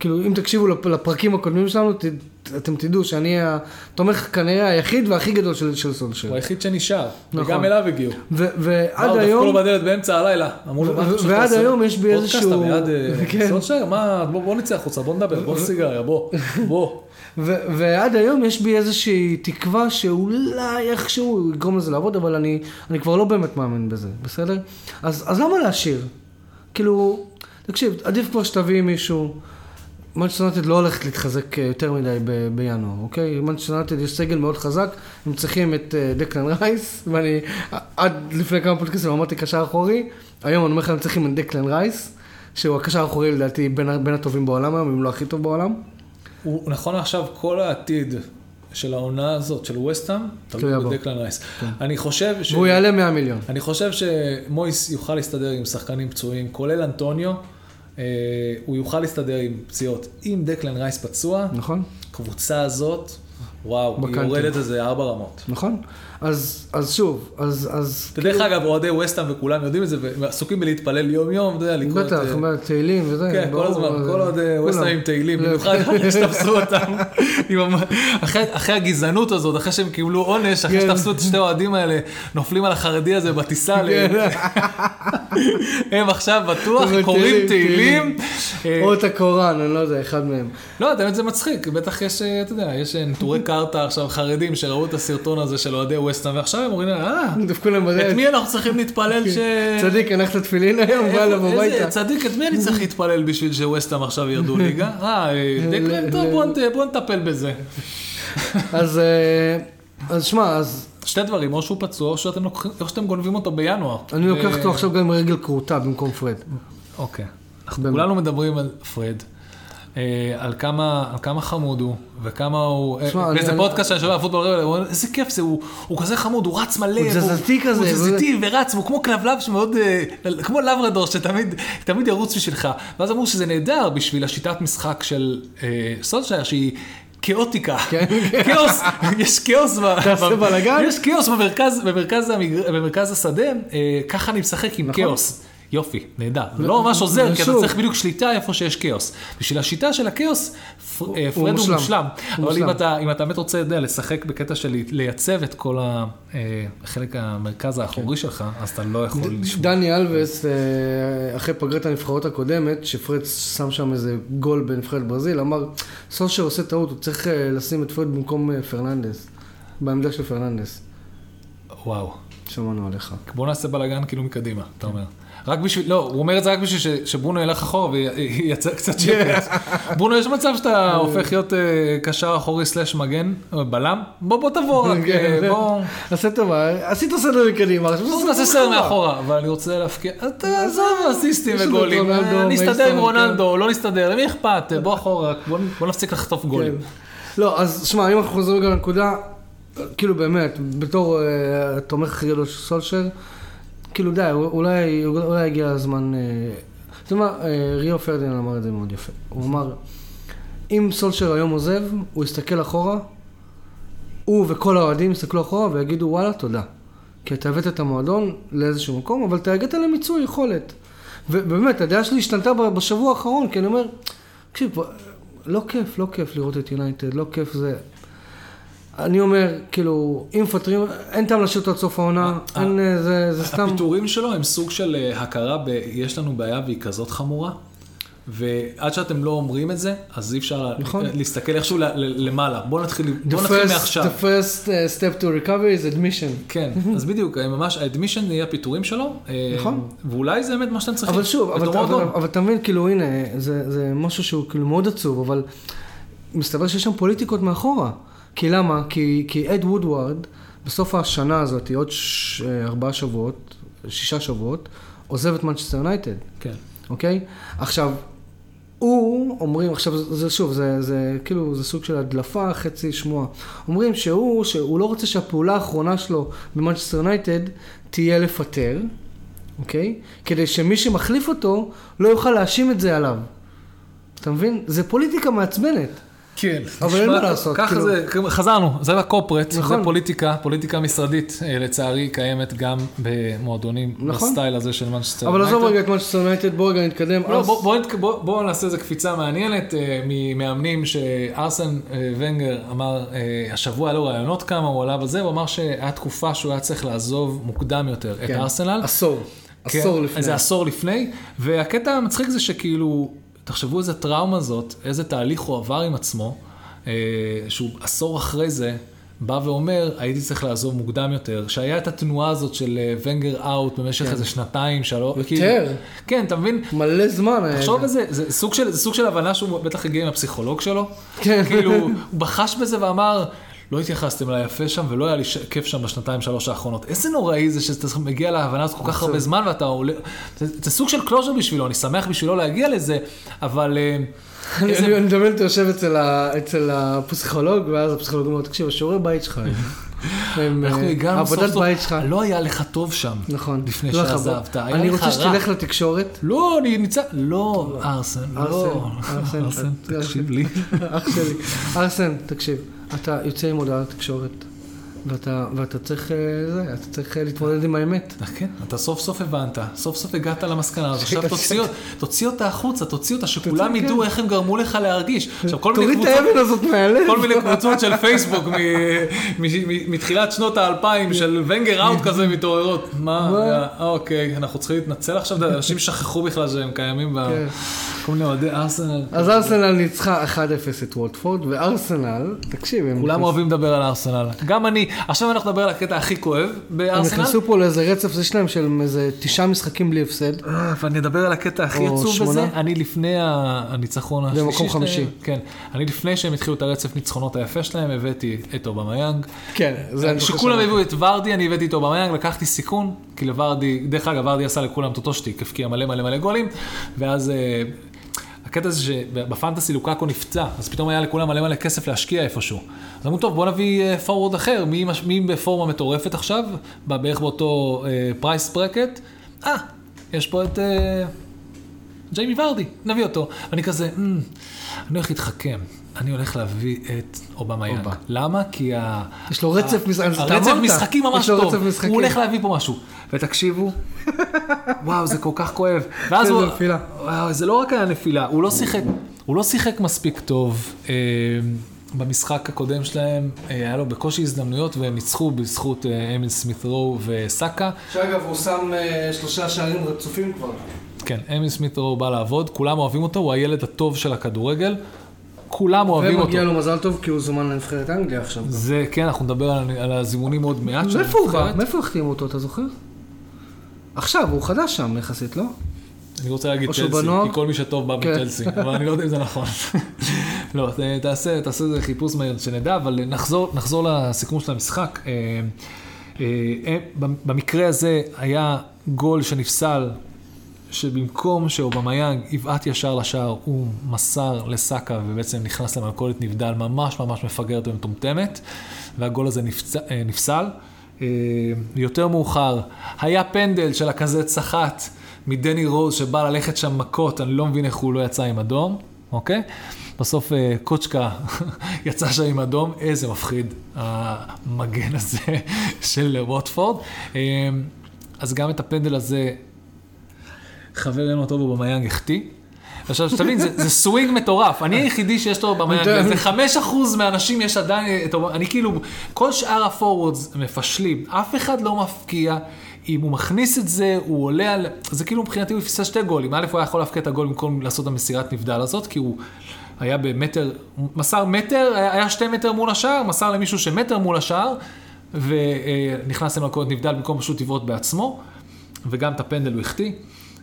כאילו, אם תקשיבו לפ- לפרקים הקודמים שלנו, ת... אתם תדעו שאני התומך כנראה היחיד והכי גדול של, של סולשר. הוא היחיד שנשאר, נכון. וגם אליו הגיעו. ועד דפקו היום... לו בדלת באמצע הלילה. ועד? היום יש בי פודקאסט, איזשהו- אתה מיד, אה, כן. סולשייר, מה, בוא נצא החוצה, בוא נדבר, בוא סיגריה, בוא, בוא. ועד היום יש בי איזושהי תקווה שאולי איכשהו הוא יגרום לזה לעבוד, אבל אני, אני כבר לא באמת מאמין בזה, בסדר? אז, אז למה להשאיר? כאילו, תקשיב, עדיף כבר שתביא מישהו. מנצ'סטר לא הולכת להתחזק אה, יותר מדי ב- בינואר, אוקיי? מנצ'סטר יש סגל מאוד חזק, הם צריכים את אה, דקלן רייס, ואני עד לפני כמה פודקאסטים אמרתי קשר אחורי, היום אני אומר לך הם צריכים את דקלן רייס, שהוא הקשר האחורי לדעתי בין, בין הטובים בעולם היום, אם לא הכי טוב בעולם. הוא נכון עכשיו, כל העתיד של העונה הזאת, של ווסטהאם, תלוי. בדקלן רייס. אני חושב ש... והוא יעלה 100 מיליון. אני חושב שמויס יוכל להסתדר עם שחקנים פצועים, כולל אנטוניו, אה, הוא יוכל להסתדר עם פציעות. אם דקלן רייס פצוע, נכון? הקבוצה הזאת, וואו, היא בקנטים. יורדת איזה ארבע רמות. נכון? אז, אז שוב, אז, אז... ודרך אגב, אוהדי ווסטהאם וכולם יודעים את זה, ועסוקים בלהתפלל יום-יום, אתה יודע, לקרוא את... בטח, אה, תהילים וזה. כן, כל הזמן, זה- כל עוד אה. ווסטהאם עם תהילים, לא. במיוחד אחרי שתפסו אותם, אחרי- הגזענות הזאת, אחרי שהם קיבלו עונש, אחרי כן. שתפסו את שתי האוהדים האלה, נופלים על החרדי הזה בטיסה, ל- כן. הם עכשיו בטוח קוראים תהילים. אה, או את הקוראן, אני לא יודע, אחד מהם. לא, באמת זה מצחיק, בטח יש, אתה יודע, יש נטורי קרתא עכשיו, חרדים שראו את הסרטון הזה של אוהדי ווסטהאם, ועכשיו הם אומרים, אה, דפקו להם בדלת. את מי אנחנו צריכים להתפלל ש... צדיק, הנחת תפילין היום, בא איזה הביתה. צדיק, את מי אני צריך להתפלל בשביל שווסטהאם עכשיו ירדו ליגה? אה, אה, דקלן, טוב, בוא נטפל בזה. אז, אה, אז שמע, אז שתי דברים, או שהוא פצוע, או שאתם לוקחים- או שאתם גונבים אותו בינואר. אני לוקח אותו עכשיו גם עם רגל כרותה במקום פרד. אוקיי. אנחנו. כולנו מדברים על פרד. אה, על כמה, על כמה חמוד הוא, וכמה הוא, אה, שמע, אני- באיזה פודקאסט שאני שומע פוטבול רבל, הוא אומר, איזה כיף זה, הוא, הוא כזה חמוד, הוא רץ מלא, הוא תזזיתי כזה, הוא תזזיתי ורץ, והוא כמו כלבלב שמאוד, אה, כמו לברדור שתמיד תמיד ירוץ בשבילך. ואז אמרו שזה נהדר בשביל השיטת משחק של אה, סולשייר, שהיא... כאוטיקה, כן. כאוס, יש כאוס. יש כאוס. במרכז השדה, אה, ככה אני משחק עם נכון. כאוס. יופי, נהדר. זה לא ממש עוזר, כי אתה צריך בדיוק שליטה איפה שיש כאוס. בשביל השיטה של הכאוס, אה, פרד הוא מושלם. מושלם. אבל אם. אתה, באמת רוצה, יודע, לשחק בקטע של לייצב את כל ה- אה, החלק המרכז האחורי שלך, אז אתה לא יכול לשמור. דני אלווס, אה, אחרי פגרת הנבחרות הקודמת, שפרד שם שם איזה גול בנבחרת ברזיל, אמר, סושר עושה טעות, הוא צריך אה, לשים את פרד במקום אה, פרננדס, בעמדה של פרננדס. וואו. שמענו עליך. בוא נעשה בלאגן כאילו מקדימה, אתה אומר. רק בשביל, לא, הוא אומר את זה רק בשביל ש- שברונו ילך אחורה וייצר קצת שקט. ברונו, יש מצב שאתה הופך להיות אה, קשר אחורי סלאש מגן, אה, בלם? בוא, בוא תבוא רק, כן, אה, בוא... עשה טובה, עשית סדר מקדימה, עכשיו נעשה סדר מאחורה. אבל אני רוצה להפקיע, עזוב אסיסטים וגולים, נסתדר עם מייסון, רונלדו, לא נסתדר, למי אכפת, בוא אחורה, בוא נפסיק לחטוף גולים. כן. לא, אז שמע, אם אנחנו חוזרים רגע לנקודה, כאילו באמת, בתור הכי גדול של סולשר, כאילו די, אולי, אולי הגיע הזמן, אה, אתה יודע מה, אה, ריו פרדינן אמר את זה מאוד יפה. הוא אמר, אם סולשר היום עוזב, הוא יסתכל אחורה, הוא וכל האוהדים יסתכלו אחורה ויגידו וואלה, תודה. כי אתה הבאת את המועדון לאיזשהו מקום, אבל אתה הגעת למיצוי יכולת. ובאמת, הדעה שלי השתנתה בשבוע האחרון, כי אני אומר, תקשיב, לא כיף, לא כיף לראות את יונייטד, לא כיף זה... אני אומר, כאילו, אם מפטרים, אין טעם אותו עד סוף העונה, אה, אין, אה, זה, זה סתם... הפיטורים שלו הם סוג של אה, הכרה ב... יש לנו בעיה והיא כזאת חמורה, ועד שאתם לא אומרים את זה, אז אי אפשר נכון. להסתכל איכשהו למעלה. בואו נתחיל, בוא נתחיל first, מעכשיו. the first step to recovery is admission. כן, אז בדיוק, אה, ממש האדמישן יהיה הפיטורים שלו, אה, נכון. ואולי זה באמת מה שאתם צריכים. אבל שוב, אבל, אבל, מועדון. אבל, אבל אתה מבין, כאילו, הנה, זה, זה משהו שהוא כאילו מאוד עצוב, אבל מסתבר שיש שם פוליטיקות מאחורה. כי למה? כי, כי אד וודוורד, בסוף השנה הזאת, עוד ש... ארבעה שבועות, שישה שבועות, עוזב את מנצ'סטר יונייטד. כן. אוקיי? עכשיו, הוא, אומרים, עכשיו זה שוב, זה, זה כאילו, זה סוג של הדלפה, חצי שמועה. אומרים שהוא, שהוא לא רוצה שהפעולה האחרונה שלו במנצ'סטר יונייטד תהיה לפטר, אוקיי? כדי שמי שמחליף אותו לא יוכל להאשים את זה עליו. אתה מבין? זה פוליטיקה מעצבנת. כן. אבל אין מה לעשות, ככה כאילו. זה, חזרנו, זה ה corporate, נכון. זה פוליטיקה, פוליטיקה משרדית, אה, לצערי, קיימת גם במועדונים, נכון. בסטייל הזה של מנצ'סטר אבל עזוב יונייטד. רגע את מנצ'סטר יונייטד, בוא רגע נתקדם. לא, ארס- בוא, בוא, נת- בוא, בוא נעשה איזה קפיצה מעניינת אה, ממאמנים שארסן אה, ונגר אמר, השבוע עלו רעיונות כמה, הוא עלה בזה, הוא אמר שהיה תקופה שהוא היה צריך לעזוב מוקדם יותר את כן. ארסנל. עשור. כן, עשור לפני. זה עשור לפני, והקטע המצחיק זה שכאילו, תחשבו איזה טראומה זאת, איזה תהליך הוא עבר עם עצמו, אה, שהוא עשור אחרי זה, בא ואומר, הייתי צריך לעזוב מוקדם יותר, שהיה את התנועה הזאת של אה, ונגר אאוט במשך כן. איזה שנתיים, שלוש, יותר. כאילו, כן, אתה מבין? מלא זמן היה. תחשוב את על זה, זה סוג של, זה סוג של הבנה שהוא בטח הגיע עם הפסיכולוג שלו. כן. כאילו, הוא בחש בזה ואמר, לא התייחסתם אליי יפה שם ולא היה לי ש- כיף שם בשנתיים שלוש האחרונות. איזה נוראי זה שאתה מגיע להבנה הזאת כל כך הרבה זמן ואתה עולה, זה, זה סוג של closure בשבילו, אני שמח בשבילו להגיע לזה, אבל אה, אני איזה- אני- אני מדמיין אותו יושב אצל ה- אצל הפסיכולוג, ואז הפסיכולוג אומר, תקשיב, השיעורי בית שלך, אנחנו אה, הגענו סוף סוף, בית שלך, לא היה לך טוב שם, נכון, לפני לא שעזבת. היה אני לך רוצה רע. שתלך לתקשורת, לא, אני נמצא, לא, ארסן, לא, ארסן, ארסן, ארסן. תקשיב לי. אח שלי, ארסן, תקשיב, אתה יוצא עם הודעה לתקשורת, ואתה, ואתה צריך, אה, זה, אתה צריך אה, להתמודד עם האמת. כן, אתה סוף סוף הבנת, סוף סוף הגעת למסקנה הזאת, עכשיו תוציא, תוציא אותה החוצה, תוציא אותה, שכולם תוציא, ידעו כן. איך הם גרמו לך להרגיש. עכשיו, כל מיני תוריד את קבוצות, הזאת מהלב. כל מיני קבוצות של פייסבוק מ- מ- מ- מתחילת שנות האלפיים של ונגר אאוט כזה מתעוררות. מה? אה, אוקיי, אנחנו צריכים להתנצל עכשיו, אנשים שכחו בכלל שהם קיימים, ב- כן. כל מיני אוהדי ארסנל. אז ארסנל ניצחה 1-0 את וולטפורד, וארסנל, תקשיב, הם כולם נכנס- אוהבים לדבר על ארסנל. גם אני. עכשיו אנחנו נדבר על הקטע הכי כואב הם בארסנל. נכנסו פה לאיזה רצף, יש להם של איזה תשעה משחקים בלי הפסד. אה, ואני אדבר על הקטע הכי עצוב. בזה, אני לפני הניצחון השלישי במקום שלהם, חמישי. כן, אני לפני שהם התחילו את הרצף ניצחונות היפה שלהם, הבאתי את אובמיאנג. כן, זה אני כשכולם הביאו את ורדי, אני הבאתי את אובמיאנג, לקחתי סיכון, כי לוורדי, דרך אגב, ורדי עשה לכולם את אותו שטיק, הבקיע מלא מלא מלא גולים, ואז... אה, הקטע זה שבפנטסי לוקאקו נפצע, אז פתאום היה לכולם מלא מלא כסף להשקיע איפשהו. אז אמרו, טוב, בוא נביא forward אחר, מי, מי בפורמה מטורפת עכשיו, בערך באותו price bracket? אה, יש פה את אה, ג'יימי ורדי, נביא אותו. אני כזה, "אמ, אני הולך להתחכם, אני הולך להביא את אובמיאנג. למה? כי ה... יש לו רצף אתה הרצף משחקים ממש טוב. הוא הולך להביא פה משהו. ותקשיבו, וואו, זה כל כך כואב. ואז כן, הוא... נפילה. וואו, זה לא רק היה נפילה, הוא לא שיחק, הוא לא שיחק מספיק טוב. אה, במשחק הקודם שלהם אה, היה לו בקושי הזדמנויות והם ניצחו בזכות אה, אמיל סמית רו וסאקה. שאגב, הוא שם אה, שלושה שערים רצופים כבר. כן, אמיל סמית רו בא לעבוד, כולם אוהבים אותו, הוא הילד הטוב של הכדורגל. כולם אוהבים אותו. ומגיע לו מזל טוב כי הוא זומן לנבחרת אנגליה עכשיו. זה, כן, אנחנו נדבר על, על הזימונים עוד מעט. מאיפה הוא בא? מאיפה החתימו אותו, אתה זוכר? עכשיו, הוא חדש שם יחסית, לא? אני רוצה להגיד צ'לסי, בנוער? כי כל מי שטוב בא כן. מצ'לסי, אבל אני לא יודע אם זה נכון. לא, ת- תעשה, תעשה איזה חיפוש מהיר שנדע, אבל נחזור, נחזור לסיכום של המשחק. אה, אה, אה, במקרה הזה היה גול שנפסל, שבמקום שאובמיאנג יבעט ישר לשער, הוא מסר לסאקה ובעצם נכנס למלכודת נבדל ממש ממש מפגרת ומטומטמת, והגול הזה נפצ... אה, נפסל. אה, יותר מאוחר, היה פנדל של הכזה צחט מדני רוז שבא ללכת שם מכות, אני לא מבין איך הוא לא יצא עם אדום, אוקיי? בסוף אה, קוצ'קה יצא שם עם אדום, איזה מפחיד המגן הזה של ווטפורד. אה, אז גם את הפנדל הזה חברנו הטוב במיאנג החטיא. עכשיו, שתבין, זה, זה סווינג מטורף. אני היחידי שיש לו במיאנג, יודע. זה חמש אחוז מהאנשים יש עדיין, אני כאילו, כל שאר ה forwards מפשלים, אף אחד לא מבקיע. אם הוא מכניס את זה, הוא עולה על... זה כאילו מבחינתי הוא הפסיד שתי גולים. א', הוא היה יכול להבקיע את הגול במקום לעשות את המסירת נבדל הזאת, כי הוא היה במטר, מסר מטר, היה, היה שתי מטר מול השער, מסר למישהו שמטר מול השער, ונכנס למלכודת נבדל במקום פשוט לבעוט בעצמו, וגם את הפנדל הוא החטיא.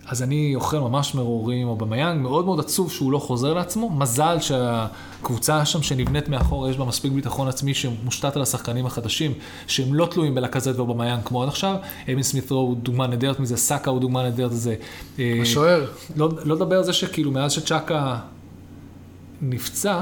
אז אני אוכל ממש מרורים, אובמיאנג, מאוד מאוד עצוב שהוא לא חוזר לעצמו. מזל שהקבוצה שם שנבנית מאחור, יש בה מספיק ביטחון עצמי שמושתת על השחקנים החדשים, שהם לא תלויים בלקזט ובמיאנג כמו עד עכשיו. אמין סמית'רו הוא דוגמה נהדרת מזה, סאקה הוא דוגמה נהדרת מזה. אה, השוער. לא, לא לדבר על זה שכאילו מאז שצ'אקה נפצע,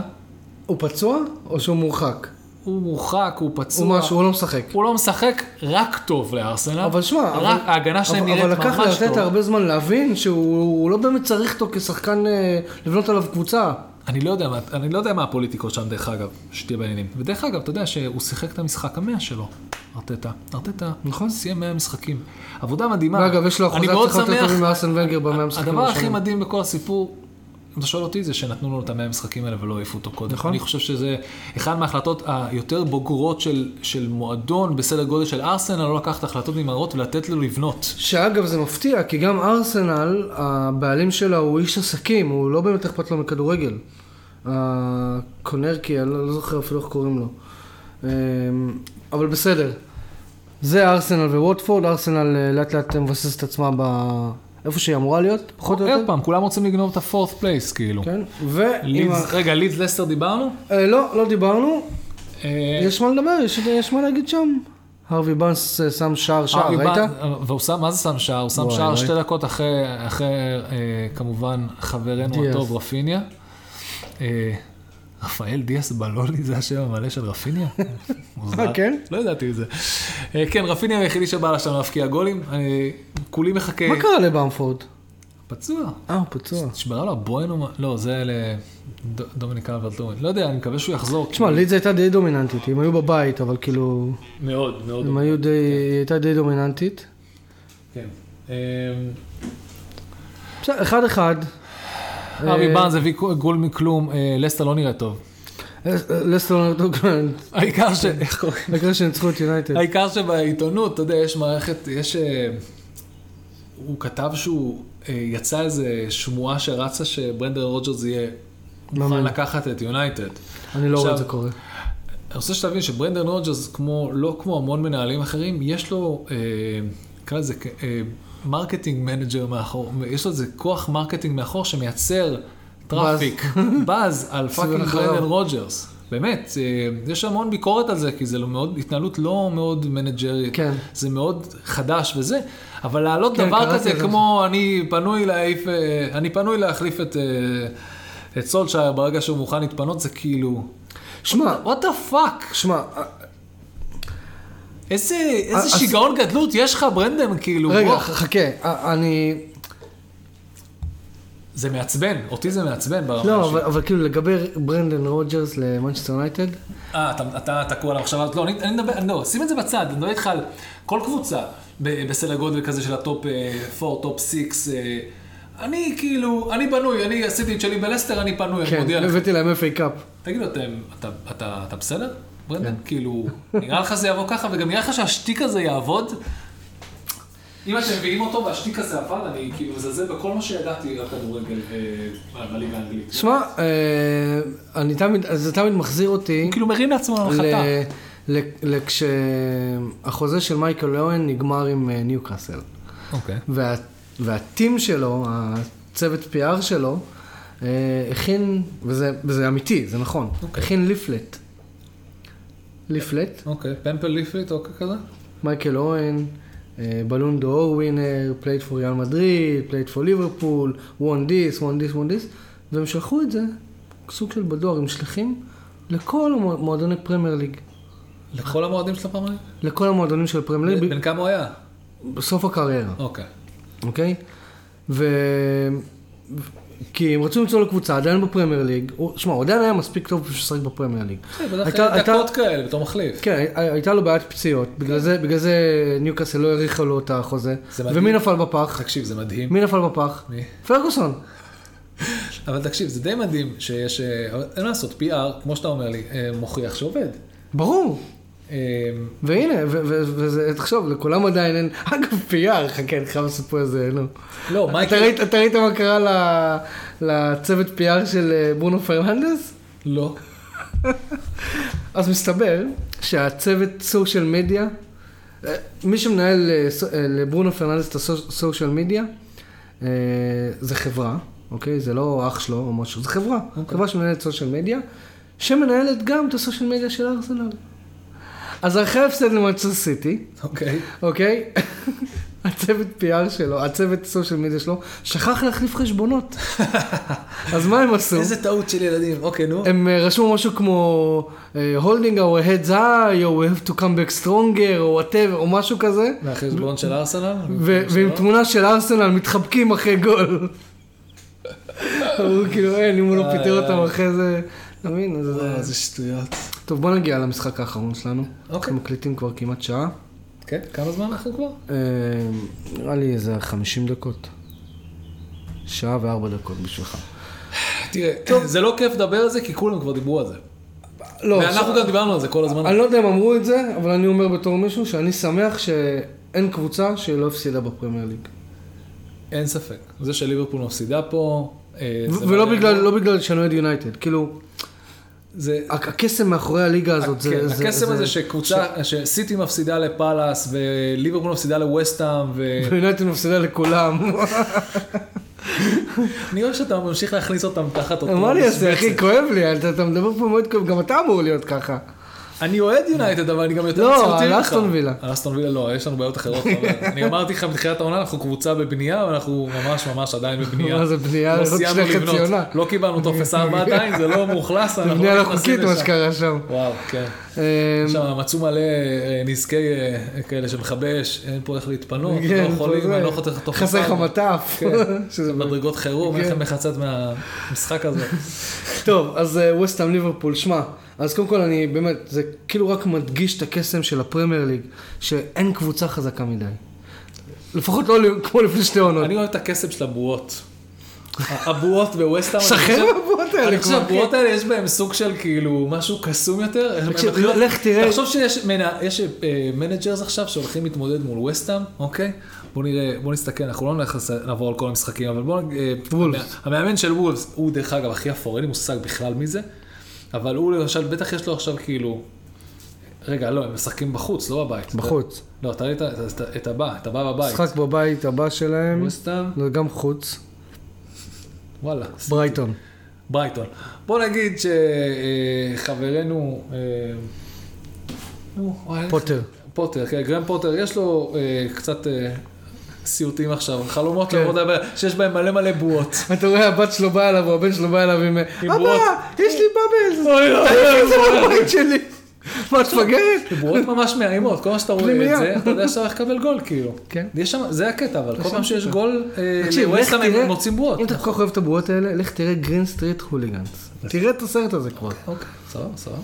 הוא פצוע או שהוא מורחק? הוא מורחק, הוא פצוע. הוא משהו, הוא לא משחק. הוא לא משחק רק טוב לארסנל. אבל שמע, רק אבל- ההגנה שלהם אבל- נראית אבל ממש לקח טוב. לארטטה הרבה זמן להבין שהוא הוא לא באמת צריך אותו כשחקן, אה, לבנות עליו קבוצה. אני לא, יודע, אני לא יודע מה הפוליטיקות שם, דרך אגב, שתהיה בעניינים. ודרך אגב, אתה יודע שהוא שיחק את המשחק המאה שלו, ארטטה. ארטטה, נכון. סיים 100 משחקים. עבודה מדהימה. ואגב, יש לו אחוזי הצלחה יותר טובים מארסן ונגר במאה המשחקים הדבר הכי. מדהים בכל הסיפור, אם אתה שואל אותי, זה שנתנו לנו את המאה המשחקים האלה ולא העיפו אותו קודם. נכון. אני חושב שזה אחד מההחלטות היותר בוגרות של, של מועדון בסדר גודל של ארסנל, לא לקחת החלטות נמהרות ולתת לו לבנות. שאגב זה מפתיע, כי גם ארסנל, הבעלים שלה הוא איש עסקים, הוא לא באמת אכפת לו מכדורגל. הקונרקי, אני לא זוכר אפילו איך קוראים לו. אמ, אבל בסדר. זה ארסנל וווטפורד, ארסנל אה, לאט לאט מבססת את עצמה ב- איפה שהיא אמורה להיות, פחות או עוד יותר. פעם, כולם רוצים לגנוב את ה-fourth place, כאילו. כן, לידס, ה... רגע, לידס לסטר דיברנו? אה, לא, לא דיברנו, אה, יש מה לדבר, יש, יש מה להגיד שם. הרווי באנס אה, שם שער שער, ראית? והוא שם, מה זה שם שער? הוא שם שער? שתי דקות אחרי, אחרי אה, כמובן, חברנו. הטוב רפיניה. אה, רפאל דיאס בלולי זה השם המלא של רפיניה? מוזר. אה, כן? לא ידעתי את זה. אה, כן, רפיניה היחידי שבא לשם להבקיע גולים. אני כולי מחכה. מה קרה לבמפורד? פצוע. אה, הוא פצוע. נשברה לו הבוהן או מה? לא, זה לדומיניק אלברט לואין. לא יודע, אני מקווה שהוא יחזור. תשמע, לידס הייתה די דומיננטית, הם היו בבית, אבל כאילו, מאוד, מאוד. הם היו די, היא הייתה די דומיננטית. כן. אה, בסדר, אחד אה, באנז הביא גול מכלום, אה, לסטר לא נראה טוב. אה, לסטר דוגלנד, העיקר ש... איך קוראים? העיקר שניצחו את יונייטד. העיקר שבעיתונות, אתה יודע, יש מערכת, יש... אה, הוא כתב שהוא, יצא איזה שמועה שרצה שברנדן רוג'רס יהיה מוכן מאמן. לקחת את יונייטד. אני לא רואה את זה קורה. אני רוצה שתבין שברנדן רוג'רס, לא כמו המון מנהלים אחרים, יש לו, נקרא לזה, marketing manager מאחור, יש לו איזה כוח marketing מאחור שמייצר traffic, באז על פאקינג. ברנדר רוג'רס. באמת, אה, יש המון ביקורת על זה, כי זה לא מאוד, התנהלות לא מאוד מנג'רית, כן. זה מאוד חדש וזה, אבל להעלות כן, דבר כזה על זה. כמו אני פנוי להעיף, אה, אני פנוי להחליף את, אה, את סולשייר ברגע שהוא מוכן להתפנות, זה כאילו, שמע, what the fuck? שמע, איזה, איזה אז- שיגעון גדלות יש לך, ברנדן, כאילו, רגע, בוא. חכה, אה, אני... זה מעצבן, אותי זה מעצבן ברמה לא. אבל- אבל כאילו לגבי ברנדן רוג'רס למנצ'סטר יונייטד, אה, אתה, אתה תקוע על המחשבה הזאת? לא, אני, אני מדבר, לא, שים את זה בצד, אני מדבר איתך על כל קבוצה בסדר גודל כזה של ה top 4, top 6. אני כאילו, אני בנוי, אני עשיתי את שלי בלסטר, אני פנוי, אני כן, מודיע לך. הבאתי להם FA Cup. תגידו, אתם, אתה, אתה, אתה בסדר, ברנדן? כן. כאילו, נראה לך זה יבוא ככה, וגם נראה לך שהשטיק הזה יעבוד? אם אתם מביאים אותו והשטיק הזה עבד, אני כאילו מזלזל בכל מה שידעתי על כדורגל אה, בליגה האנגלית. שמע, אה, אני תמיד, זה תמיד מחזיר אותי הוא כאילו מרים לעצמו להנחתה. כשהחוזה של מייקל אוהן נגמר עם אה, ניוקאסל. אוקיי. וה, והטים שלו, הצוות PR שלו, הכין, וזה, וזה אמיתי, זה נכון, אוקיי. הכין leaflet. leaflet, אוקיי, pamphlet leaflet או כזה? מייקל אוון, Ballon d'Or winner, played for ריאל מדריד, played for ליברפול, won this, won this, won this, והם שלחו את זה, סוג של בדואר עם שליחים, לכל המועדוני פרמייר ליג. לכל המועדים של הפעם? לכל המועדונים של פרמייר ליג, בן כמה הוא היה? בסוף הקריירה. אוקיי. אוקיי? ו... כי הם רצו למצוא לו קבוצה, עדיין בפרמייר ליג. שמע, הוא עדיין היה מספיק טוב בשביל לשחק בפרמייר ליג. הייתה- דקות כאלה בתור מחליף. כן, הי- הייתה לו בעיית פציעות, בגלל זה, בגלל זה ניוקאסל לא האריכה לו את החוזה. ומי נפל בפח? תקשיב, זה מדהים. מי נפל בפח? מי? פרגוסון. אבל תקשיב, זה די מדהים שיש, אה, אין מה לעשות, PR, כמו שאתה אומר לי, אה, מוכיח שעובד. ברור. אה, והנה, וזה, תחשוב, לכולם עדיין אין, אגב, פייר, חכה, אני חייב לספר איזה, נו. לא, מייקל... אתה ראית מה קרה לצוות PR של אה, ברונו פרננדס? לא. אז מסתבר שהצוות social media, מי שמנהל אה, אה, לברונו פרננדס את ה social media, זה חברה, אוקיי? זה לא אח שלו או משהו, זה חברה. חברה שמנהלת social media, שמנהלת גם את ה social media של ארסנל. אז אחרי ההפסד למנצ'סטר סיטי, אוקיי. אוקיי? הצוות PR שלו, הצוות social media שלו, שכח להחליף חשבונות. אז מה הם עשו? איזה טעות של ילדים. אוקיי, נו. הם אה, רשמו משהו כמו אה, holding our heads high, או we have to come back stronger, או whatever, או משהו כזה, מהחשבון של ארסנל? ועם תמונה של ארסנל מתחבקים אחרי גול. אמרו כאילו אין, אם הוא לא פיטר אותם אחרי זה, אתה מבין? אז, אה, איזה שטויות. טוב, בוא נגיע למשחק האחרון שלנו. אוקיי. אנחנו מקליטים כבר כמעט שעה. כן, כמה זמן אנחנו כבר? אה, נראה לי איזה 50 דקות. שעה וארבע דקות בשבילך. תראה, זה לא כיף לדבר על זה, כי כולם כבר דיברו על זה. לא, ואנחנו ש- גם דיברנו על זה כל הזמן. אני לא יודע אם אמרו את זה, אבל אני אומר בתור מישהו שאני שמח שאין קבוצה שלא הפסידה בפרמייר ליג. אין ספק. זה שליברפול מפסידה פה... אה, ולא. בגלל, לא בגלל שאני אוהד יונייטד, כאילו, זה... הק- הקסם מאחורי הליגה הזאת, זה... כן, זה- הקסם זה- הזה שקבוצה, שסיטי מפסידה לפאלאס, וליברפול מפסידה לווסטהאם, ו... ויונייטד מפסידה לכולם. אני אוהב שאתה ממשיך להכניס אותם תחת אותו... מה אני אעשה, אחי. כואב לי, אתה אתה מדבר פה מאוד כואב, גם אתה אמור להיות ככה. אני אוהד יונייטד, אבל אני גם יותר לא, מציאותי על ממך. אסטון וילה. על אסטון וילה לא, יש לנו בעיות אחרות. אני אמרתי לך בתחילת העונה, אנחנו קבוצה בבנייה, ואנחנו ממש ממש עדיין בבנייה. מה זה בנייה? לא סיימנו לבנות. לא קיבלנו טופס 4 עדיין, זה לא מאוכלס, זה אנחנו בנייה לא לא נכנסים חוקית מה לשם. שקרה שם. וואו, כן. אה, שם מצאו מלא אה, נזקי אה, כאלה של מכבי אש, אין פה איך להתפנות, כן, לא יכולים, זה- אני לא יכול לתת לך חסר לך. מטף. כן. מדרגות חירום, כן. איך לצאת מהמשחק הזה. טוב, אז ווסטהאם ליברפול, שמע, אז קודם כל אני באמת, זה כאילו רק מדגיש את הקסם של הפרמייר ליג, שאין קבוצה חזקה מדי. לפחות לא כמו לפני שתי עונות. אני אוהב את הקסם של הבועות. הבועות בווסטהאם, שחרר מהבועות האלה אני חושב. שהבועות האלה יש בהם סוג של כאילו משהו קסום יותר. לך תראה- תחשוב שיש אה, managers עכשיו שהולכים להתמודד מול וסטהאם, אוקיי? בוא נראה, בוא נסתכל, אנחנו לא נלך לעבור על כל המשחקים, אבל בוא... אה, וולפס. המאמן של וולפס, הוא דרך אגב הכי אפור, אין לי מושג בכלל מי זה, אבל הוא למשל, בטח יש לו עכשיו כאילו... רגע, לא, הם משחקים בחוץ, לא בבית. בחוץ. לא, תראה את ה- את הבא, את הבא בבית. משחק בבית הבא שלהם, ווסטהאם, זה גם חוץ, וואלה. ברייטון. ברייטון. בוא נגיד שחברנו, אה, וואי, פוטר. פוטר, כן, גרם פוטר, יש לו אה, קצת אה, סיוטים עכשיו, חלומות כן. לעבודה ב- שיש בהם מלא מלא בועות. אתה רואה, הבת שלו באה אליו, או הבן שלו בא אליו עם... אבא, בועות." יש לי בבלס! אוי, אוי, תעיף את זה אוי, מהבית שלי! מה, את מפגרת? בועות ממש מאיימות, כל מה שאתה רואה. את זה, אתה יודע שאתה הולך לקבל גול, כאילו. כן. זה הקטע, אבל כל פעם שיש גול, אה, לווסטהאם הם מוצאים בועות. אם אתה כל כך אוהב את הבועות האלה, לך תראה Green Street Hooligans. תראה את הסרט הזה כבר. אוקיי, סבבה, סבבה.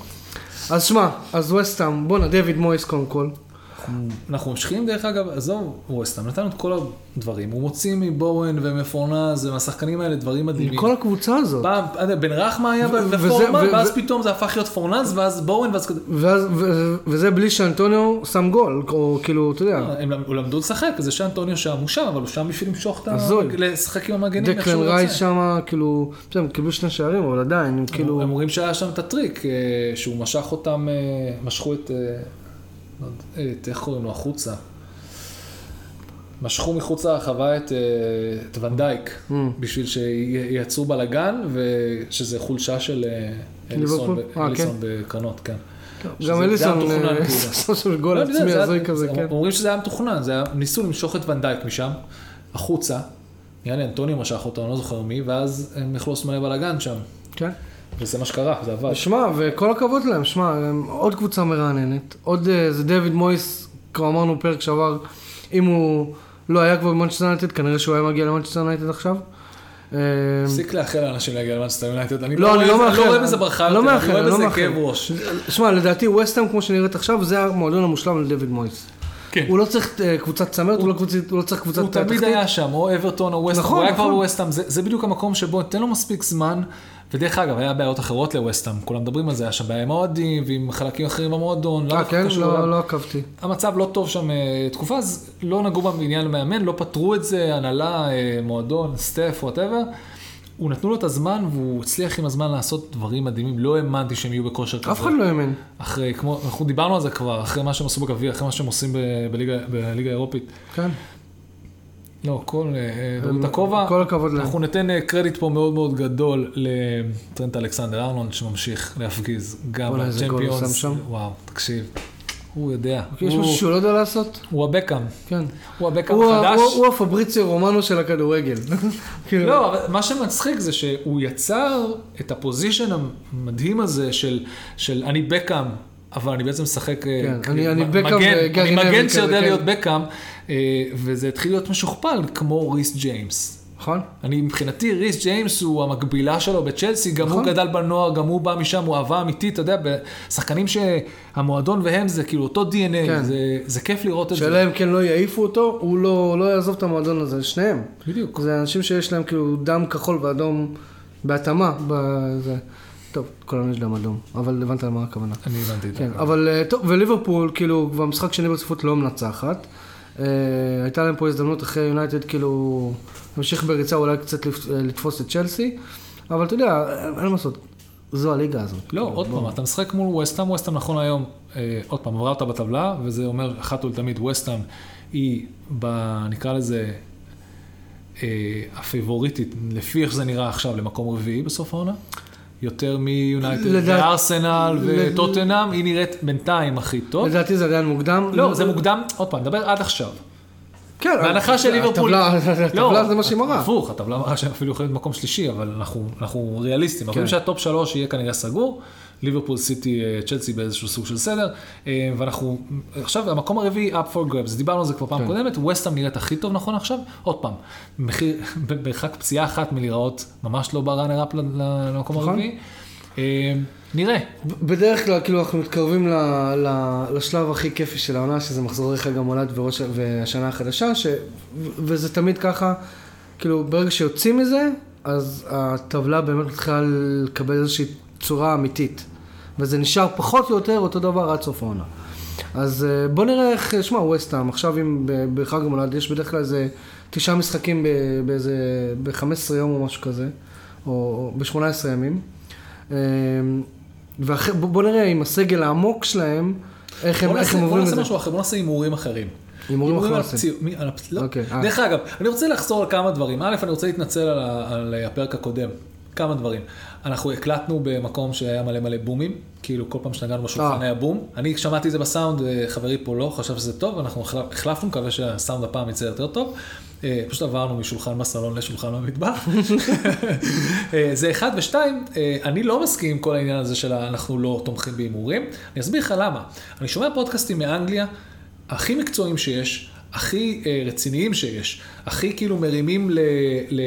אז שמע, אז ווסטהאם, בואנה, דויד מויס קודם כל. אנחנו ממשיכים דרך אגב, עזוב, ווסטהאם, נתנו את כל הדברים, הוא מוציא מבואן ומפורנאלס ומהשחקנים האלה דברים מדהימים. כל הקבוצה הזאת. פעם, בן רחמה היה ו- ואז פתאום זה הפך להיות פורנז, ואז בואן, ואז. ואז- וזה בלי שאנטוניו שם גול, או כאילו, אתה יודע, הם למ- למדו לשחק, זה שאנטוניו שם, הוא שם, אבל הוא שם בשביל למשוך את ה... לשחק עם המגנים, איך דקלן שהוא רייס רוצה. שם, כאילו, בסדר, הם קיבלו שני שערים, אבל עדיין, הם כאילו, הם אומרים שהיה שם את הטריק, אה, שהוא משך אותם, אה, משכו את... אה, את, איך קוראים לו, החוצה. משכו מחוץ לרחבה את, אה, את ונדייק, Mm. בשביל שייצרו בלאגן, ושזה חולשה של אה, אליסון, אה, אליסון בקרנות, כן. גם אליסון, אה, כאילו. שם גול לא, עצמי הזוי כזה, זה- כן. אומרים שזה היה מתוכנן, ניסו למשוך את ונדייק משם, החוצה, נראה לי אנטוניו משך אותו, אני לא זוכר מי, ואז הם יכלו לעשות מלא בלאגן שם, כן. וזה מה שקרה, זה עבד. שמע, וכל הכבוד להם, שמע, הם עוד קבוצה מרעננת, עוד, אה, זה דויד מויס, כבר אמרנו פרק שעבר, אם הוא לא היה כבר במנצ'סטר יונייטד, כנראה שהוא היה מגיע למנצ'סטר יונייטד עכשיו. אה, תפסיק לאחל לאנשים להגיע למאנסטר יונייטד, אני לא, לא רואה- לא לא רואה. בזה ברכה לא אני רואה בזה. כאב ראש. שמע, לדעתי ווסטהאם, כמו שנראית עכשיו, זה המועדון המושלם לדויד מויס. כן. הוא לא צריך קבוצת צמרת, הוא לא קבוצת- הוא לא צריך קבוצת הוא תמיד תחתית. היה שם, או אברטון או ווסטהאם, נכון, הוא היה כבר נכון. בווסטהאם, זה זה בדיוק המקום שבו תן לו מספיק זמן, ודרך אגב, היה בעיות אחרות לווסטהאם, כולם מדברים על זה, היה שם בעיה עם האוהדים ועם חלקים אחרים במועדון, לא אה, כן? לא אליו. לא עקבתי. המצב לא טוב שם אה, תקופה, אז לא נגעו בעניין למאמן, לא פתרו את זה, הנהלה, אה, מועדון, staff, whatever. הוא נתנו לו את הזמן והוא הצליח עם הזמן לעשות דברים מדהימים, לא האמנתי שהם יהיו בכושר כזה. אף אחד לא האמין. אחרי, כמו, אנחנו דיברנו על זה כבר, אחרי מה שהם עשו בגביע, אחרי מה שהם עושים בליגה האירופית. כן. לא, כל, דורית הם- הכובע. כל הכבוד להם. אנחנו ניתן אה, קרדיט פה מאוד מאוד גדול לטרנט אלכסנדר ארנולד, שממשיך להפגיז גם בצ'מפיונס. וואו, תקשיב. הוא יודע. יש הוא- משהו שהוא לא יודע לעשות? הוא הבקאם. כן. הוא הבקאם החדש. הוא- הפבריציו רומנו של הכדורגל. כאילו, לא, אבל מה שמצחיק זה שהוא יצר את ה position המדהים הזה של, אני בקאם, אבל אני בעצם משחק... אה, כן, אני- בקאם אני מגן שיודע כן. להיות בקאם, וזה התחיל להיות משוכפל כמו ריס ג'יימס. נכון? אני מבחינתי, ריס ג'יימס הוא המקבילה שלו בצ'לסי, גם הוא נכון. גדל בנוער, גם הוא בא משם, הוא אהבה אמיתית, אתה יודע, שחקנים שהמועדון והם זה כאילו אותו DNA, כן. זה, זה כיף לראות את זה. שאלה אם כן לא יעיפו אותו, הוא לא לא יעזוב את המועדון הזה, שניהם. בדיוק. זה אנשים שיש להם כאילו דם כחול ואדום בהתאמה. בזה. טוב, כולנו יש דם אדום, אבל הבנת למה הכוונה. אני הבנתי את זה. כן, אבל אה, טוב, וליברפול, כאילו, כבר משחק שני ברציפות לא מנצחת. אה, הייתה להם פה הזדמנות אחרי יונייטד, כאילו, להמשיך בריצה, אולי קצת אה, לתפוס את צ'לסי, אבל אתה יודע, אין מה לעשות, זו הליגה הזאת. לא, עוד. פעם, אתה משחק מול וסטאם, וסטאם נכון היום, אה, עוד פעם, עברה אותה בטבלה, וזה אומר אחת ולתמיד, ווסטהאם היא, נקרא לזה, הפייבוריטית, לפי איך זה נראה עכשיו, למקום רביעי בסוף העונה. יותר מיונייטד, לדעת- וארסנל לד- וטוטנהאם, היא נראית בינתיים הכי טוב. לדעתי זה עדיין מוקדם. לא, זה מוקדם, עוד פעם, נדבר עד עכשיו. כן, בהנחה של ליברפול... הטבלה, הטבלה זה מה שהיא מראה. הפוך, הטבלה מראה שהם אפילו יכולים להיות מקום שלישי, אבל אנחנו, אנחנו ריאליסטים. אנחנו כן. חושבים שהטופ שלוש יהיה כנראה סגור, ליברפול, סיטי, אה, צ'לסי באיזשהו סוג של סדר, אה, ואנחנו, עכשיו המקום הרביעי, up for grabs, דיברנו על זה כבר פעם כן. קודמת, וסטאם נראית הכי טוב נכון עכשיו, עוד פעם, מחיר, במרחק פציעה אחת מלהיראות ממש לא בראנר אפ למקום נכון. הרביעי. אה, נראה, בדרך כלל, כאילו, אנחנו מתקרבים ל, ל, לשלב הכי כיפי של העונה, שזה מחזורי חג המולד וראש, והשנה החדשה, ש, וזה תמיד ככה, כאילו, ברגע שיוצאים מזה, אז הטבלה באמת מתחילה לקבל איזושהי צורה אמיתית. וזה נשאר פחות או יותר אותו דבר עד סוף העונה. אז אה, בוא נראה איך, שמע, ווסטהאם, עכשיו אם בחג המולד יש בדרך כלל איזה תשעה משחקים באיזה, ב-15 יום או משהו כזה, או ב-18 ימים. אה, ואחרי, בוא, בוא נראה עם הסגל העמוק שלהם, איך הם, בוא איך נעשה, הם בוא עוברים את נעשה זה. משהו אחר, בוא נעשה הימורים אחרים. הימורים אחרים על נעשה. הפציע- מי- על הפ- לא. אוקיי, אה. דרך אגב, אני רוצה לחזור על כמה דברים. א', אני רוצה להתנצל על הפרק הקודם. כמה דברים. אנחנו הקלטנו במקום שהיה מלא מלא בומים, כאילו כל פעם שנגענו בשולחן אה. היה בום. אני שמעתי את זה בסאונד, אה, חברי פה לא, חשב שזה טוב, אנחנו החלפ- החלפנו, מקווה שהסאונד הפעם יצא יותר טוב. אה, פשוט עברנו משולחן בסלון לשולחן במטבח. זה אחד, ושתיים, אני לא מסכים עם כל העניין הזה של אנחנו לא תומכים בהימורים. אני אסביר לך למה. אני שומע פודקאסטים מאנגליה, הכי מקצועיים שיש, הכי אה, רציניים שיש, הכי כאילו מרימים ל, ל,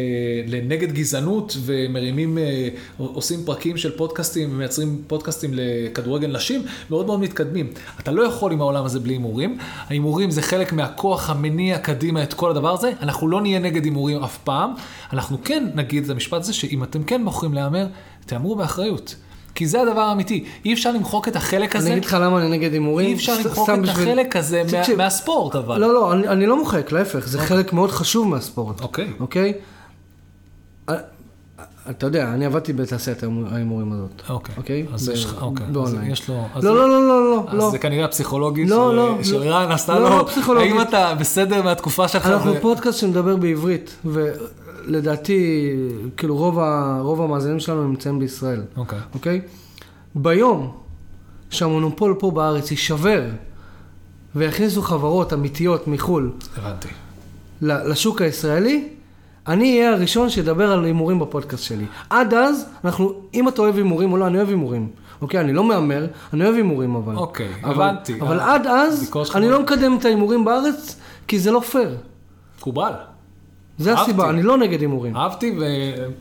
לנגד גזענות ומרימים, אה, עושים פרקים של פודקאסטים ומייצרים פודקאסטים לכדורגל נשים, מאוד מאוד מתקדמים. אתה לא יכול עם העולם הזה בלי הימורים. ההימורים זה חלק מהכוח המניע קדימה את כל הדבר הזה. אנחנו לא נהיה נגד הימורים אף פעם. אנחנו כן נגיד את המשפט הזה, שאם אתם כן בוחרים להמר, תהמרו באחריות. כי זה הדבר האמיתי. אי אפשר למחוק את החלק הזה. אני אגיד לך למה אני נגד הימורים. אי אפשר למחוק את בשביל- החלק הזה מה- תקשיב, מהספורט, אבל. לא, לא, אני, אני לא מוחק, להפך, זה חלק מאוד חשוב מהספורט. אוקיי. אוקיי? אה, אתה יודע, אני עבדתי בתעשיית ההימורים הזאת. אוקיי. אוקיי? אז יש לך, אוקיי. באונליין. יש לו... לא, לא, לא, לא, לא, אז לא. זה כנראה הפסיכולוגית לא, של- לא, לא. רן עשתה לא, לו... לא פסיכולוגית. האם אתה בסדר מהתקופה שלך? אנחנו פודקאסט שמדבר בעברית, ולדעתי, כאילו רוב, ה, רוב המאזינים שלנו נמצאים בישראל, אוקיי. אוקיי? ביום שהמונופול פה בארץ יישבר, ויכניסו חברות אמיתיות מחו"ל הבנתי. לשוק הישראלי, אני אהיה הראשון שידבר על הימורים בפודקאסט שלי. עד אז, אנחנו, אם אתה אוהב הימורים או לא, אני אוהב הימורים. אוקיי, אני לא מהמר, אני אוהב הימורים אבל. אוקיי, אבל, הבנתי. אבל אה, עד אז, אני לא מקדם את ההימורים בארץ, כי זה לא פייר. מקובל. זה אהבתי. הסיבה, אני לא נגד הימורים. אהבתי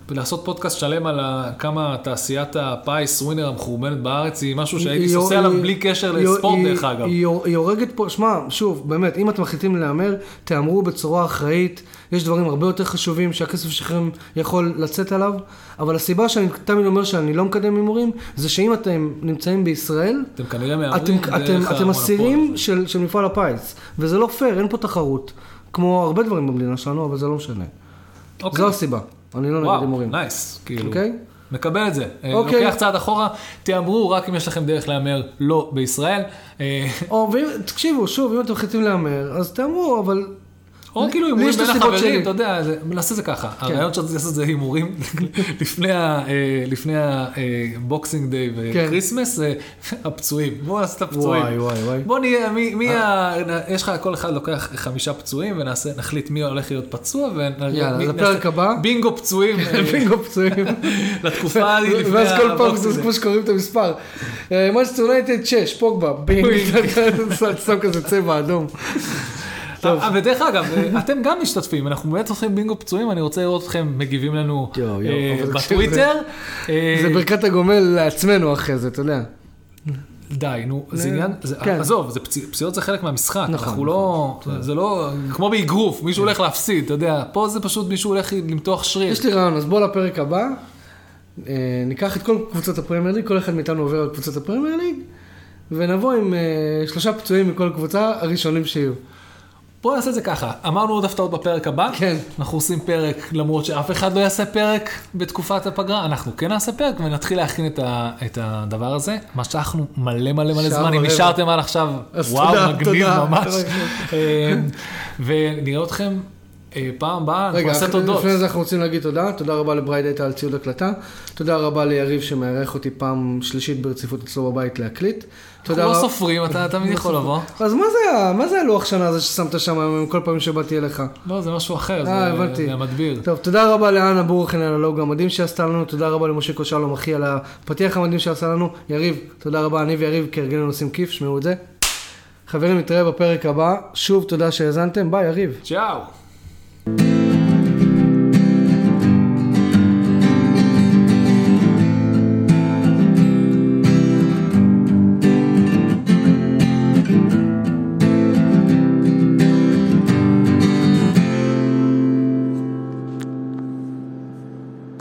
ולעשות פודקאסט שלם על כמה תעשיית הפיס ווינר המחורבנת בארץ היא משהו שהייתי היא- עליו בלי קשר היא- לספורט היא- דרך אגב. היא היא הורגת פה, שמע, שוב, באמת, אם אתם מחליטים להמר, תהמרו בצורה אחראית, יש דברים הרבה יותר חשובים שהכסף שלכם יכול לצאת עליו, אבל הסיבה שאני תמיד אומר שאני לא מקדם הימורים, זה שאם אתם נמצאים בישראל, אתם כנראה אתם, מהמרים אתם, דרך אתם המונופול אסירים הזה. של, של מפעל הפיס, וזה לא פייר, אין פה תחרות, כמו הרבה דברים במדינה שלנו, אבל זה לא משנה. אוקיי. זו הסיבה, אני לא נגד וואו, הימורים. nice. כאילו, אוקיי? מקבל את זה. אה, אוקיי. לוקח צעד אחורה, תהמרו רק אם יש לכם דרך להמר לא בישראל. אה, או, ואם, תקשיבו, שוב, אם אתם מחליטים להמר, אז תהמרו, אבל או כאילו הימורים את בין החברים, שלי. אתה יודע, נעשה את זה ככה. הרעיון שרציתי לעשות זה הימורים לפני אה, ה Boxing Day כן. ו Christmas, אה, הפצועים. בואו נעשה את הפצועים. וואי, וואי, וואי. בוא נהיה, מי, מי ה... יש לך, כל אחד לוקח חמישה פצועים ונעשה, נחליט מי הולך להיות פצוע יאללה, לפרק הבא. בינגו פצועים אה, בינגו פצועים. לתקופה לפני ואז כל פעם ה Boxing Day. כמו שקוראים את המספר. מנצ'סטר יונייטד 6, פוגבה, בינג, סתם כזה צבע אדום. טוב. אה, ודרך אגב, אה, אתם גם משתתפים, אנחנו באמת עושים בינגו פצועים, אני רוצה לראות אתכם מגיבים לנו אה, בטוויטר. זה ברכת הגומל לעצמנו אחרי זה, אתה יודע. די, נו, זה עניין, כן. עזוב, פציעות זה חלק מהמשחק, נכון, אנחנו לא, זה לא, כמו באגרוף, מישהו הולך להפסיד, אתה יודע, פה זה פשוט מישהו הולך למתוח שריר. יש לי רעיון, אז בוא לפרק הבא. ניקח את כל קבוצות הפרמייר ליג, כל אחד מאיתנו עובר על קבוצות הפרמייר ליג, ונבוא עם שלושה פצועים מכל קבוצה, הראשונים שיהיו. בואו נעשה את זה ככה, אמרנו עוד הפתעות בפרק הבא, כן. אנחנו עושים פרק למרות שאף אחד לא יעשה פרק בתקופת הפגרה, אנחנו כן נעשה פרק ונתחיל להכין את, ה, את הדבר הזה. משכנו מלא מלא מלא זמן, אם. נשארתם עד עכשיו, וואו, מגניב. ממש. אה, ונראה אתכם אה, פעם הבאה, אנחנו נעשה תודות. לפני זה אנחנו רוצים להגיד תודה. תודה רבה לבריידטה על ציוד הקלטה. תודה רבה ליריב שמארח אותי פעם שלישית ברציפות אצלו בבית להקליט. אנחנו לא. סופרים, אתה תמיד יכול לבוא. אז מה זה, הלוח שנה הזה ששמת שם עם כל פעם שבאתי אליך? לא, זה משהו אחר, אה, זה-. זה המדביר. טוב, תודה רבה לאנה בורחן על הלוגו המדהים שעשתה לנו, תודה רבה למשה שלום אחי על הפתיח המדהים שעשה לנו. יריב, תודה רבה, אני ויריב כהרגלנו עושים כיף, שמעו את זה. חברים, נתראה בפרק הבא. שוב, תודה שהאזנתם, ביי, יריב. צ'או.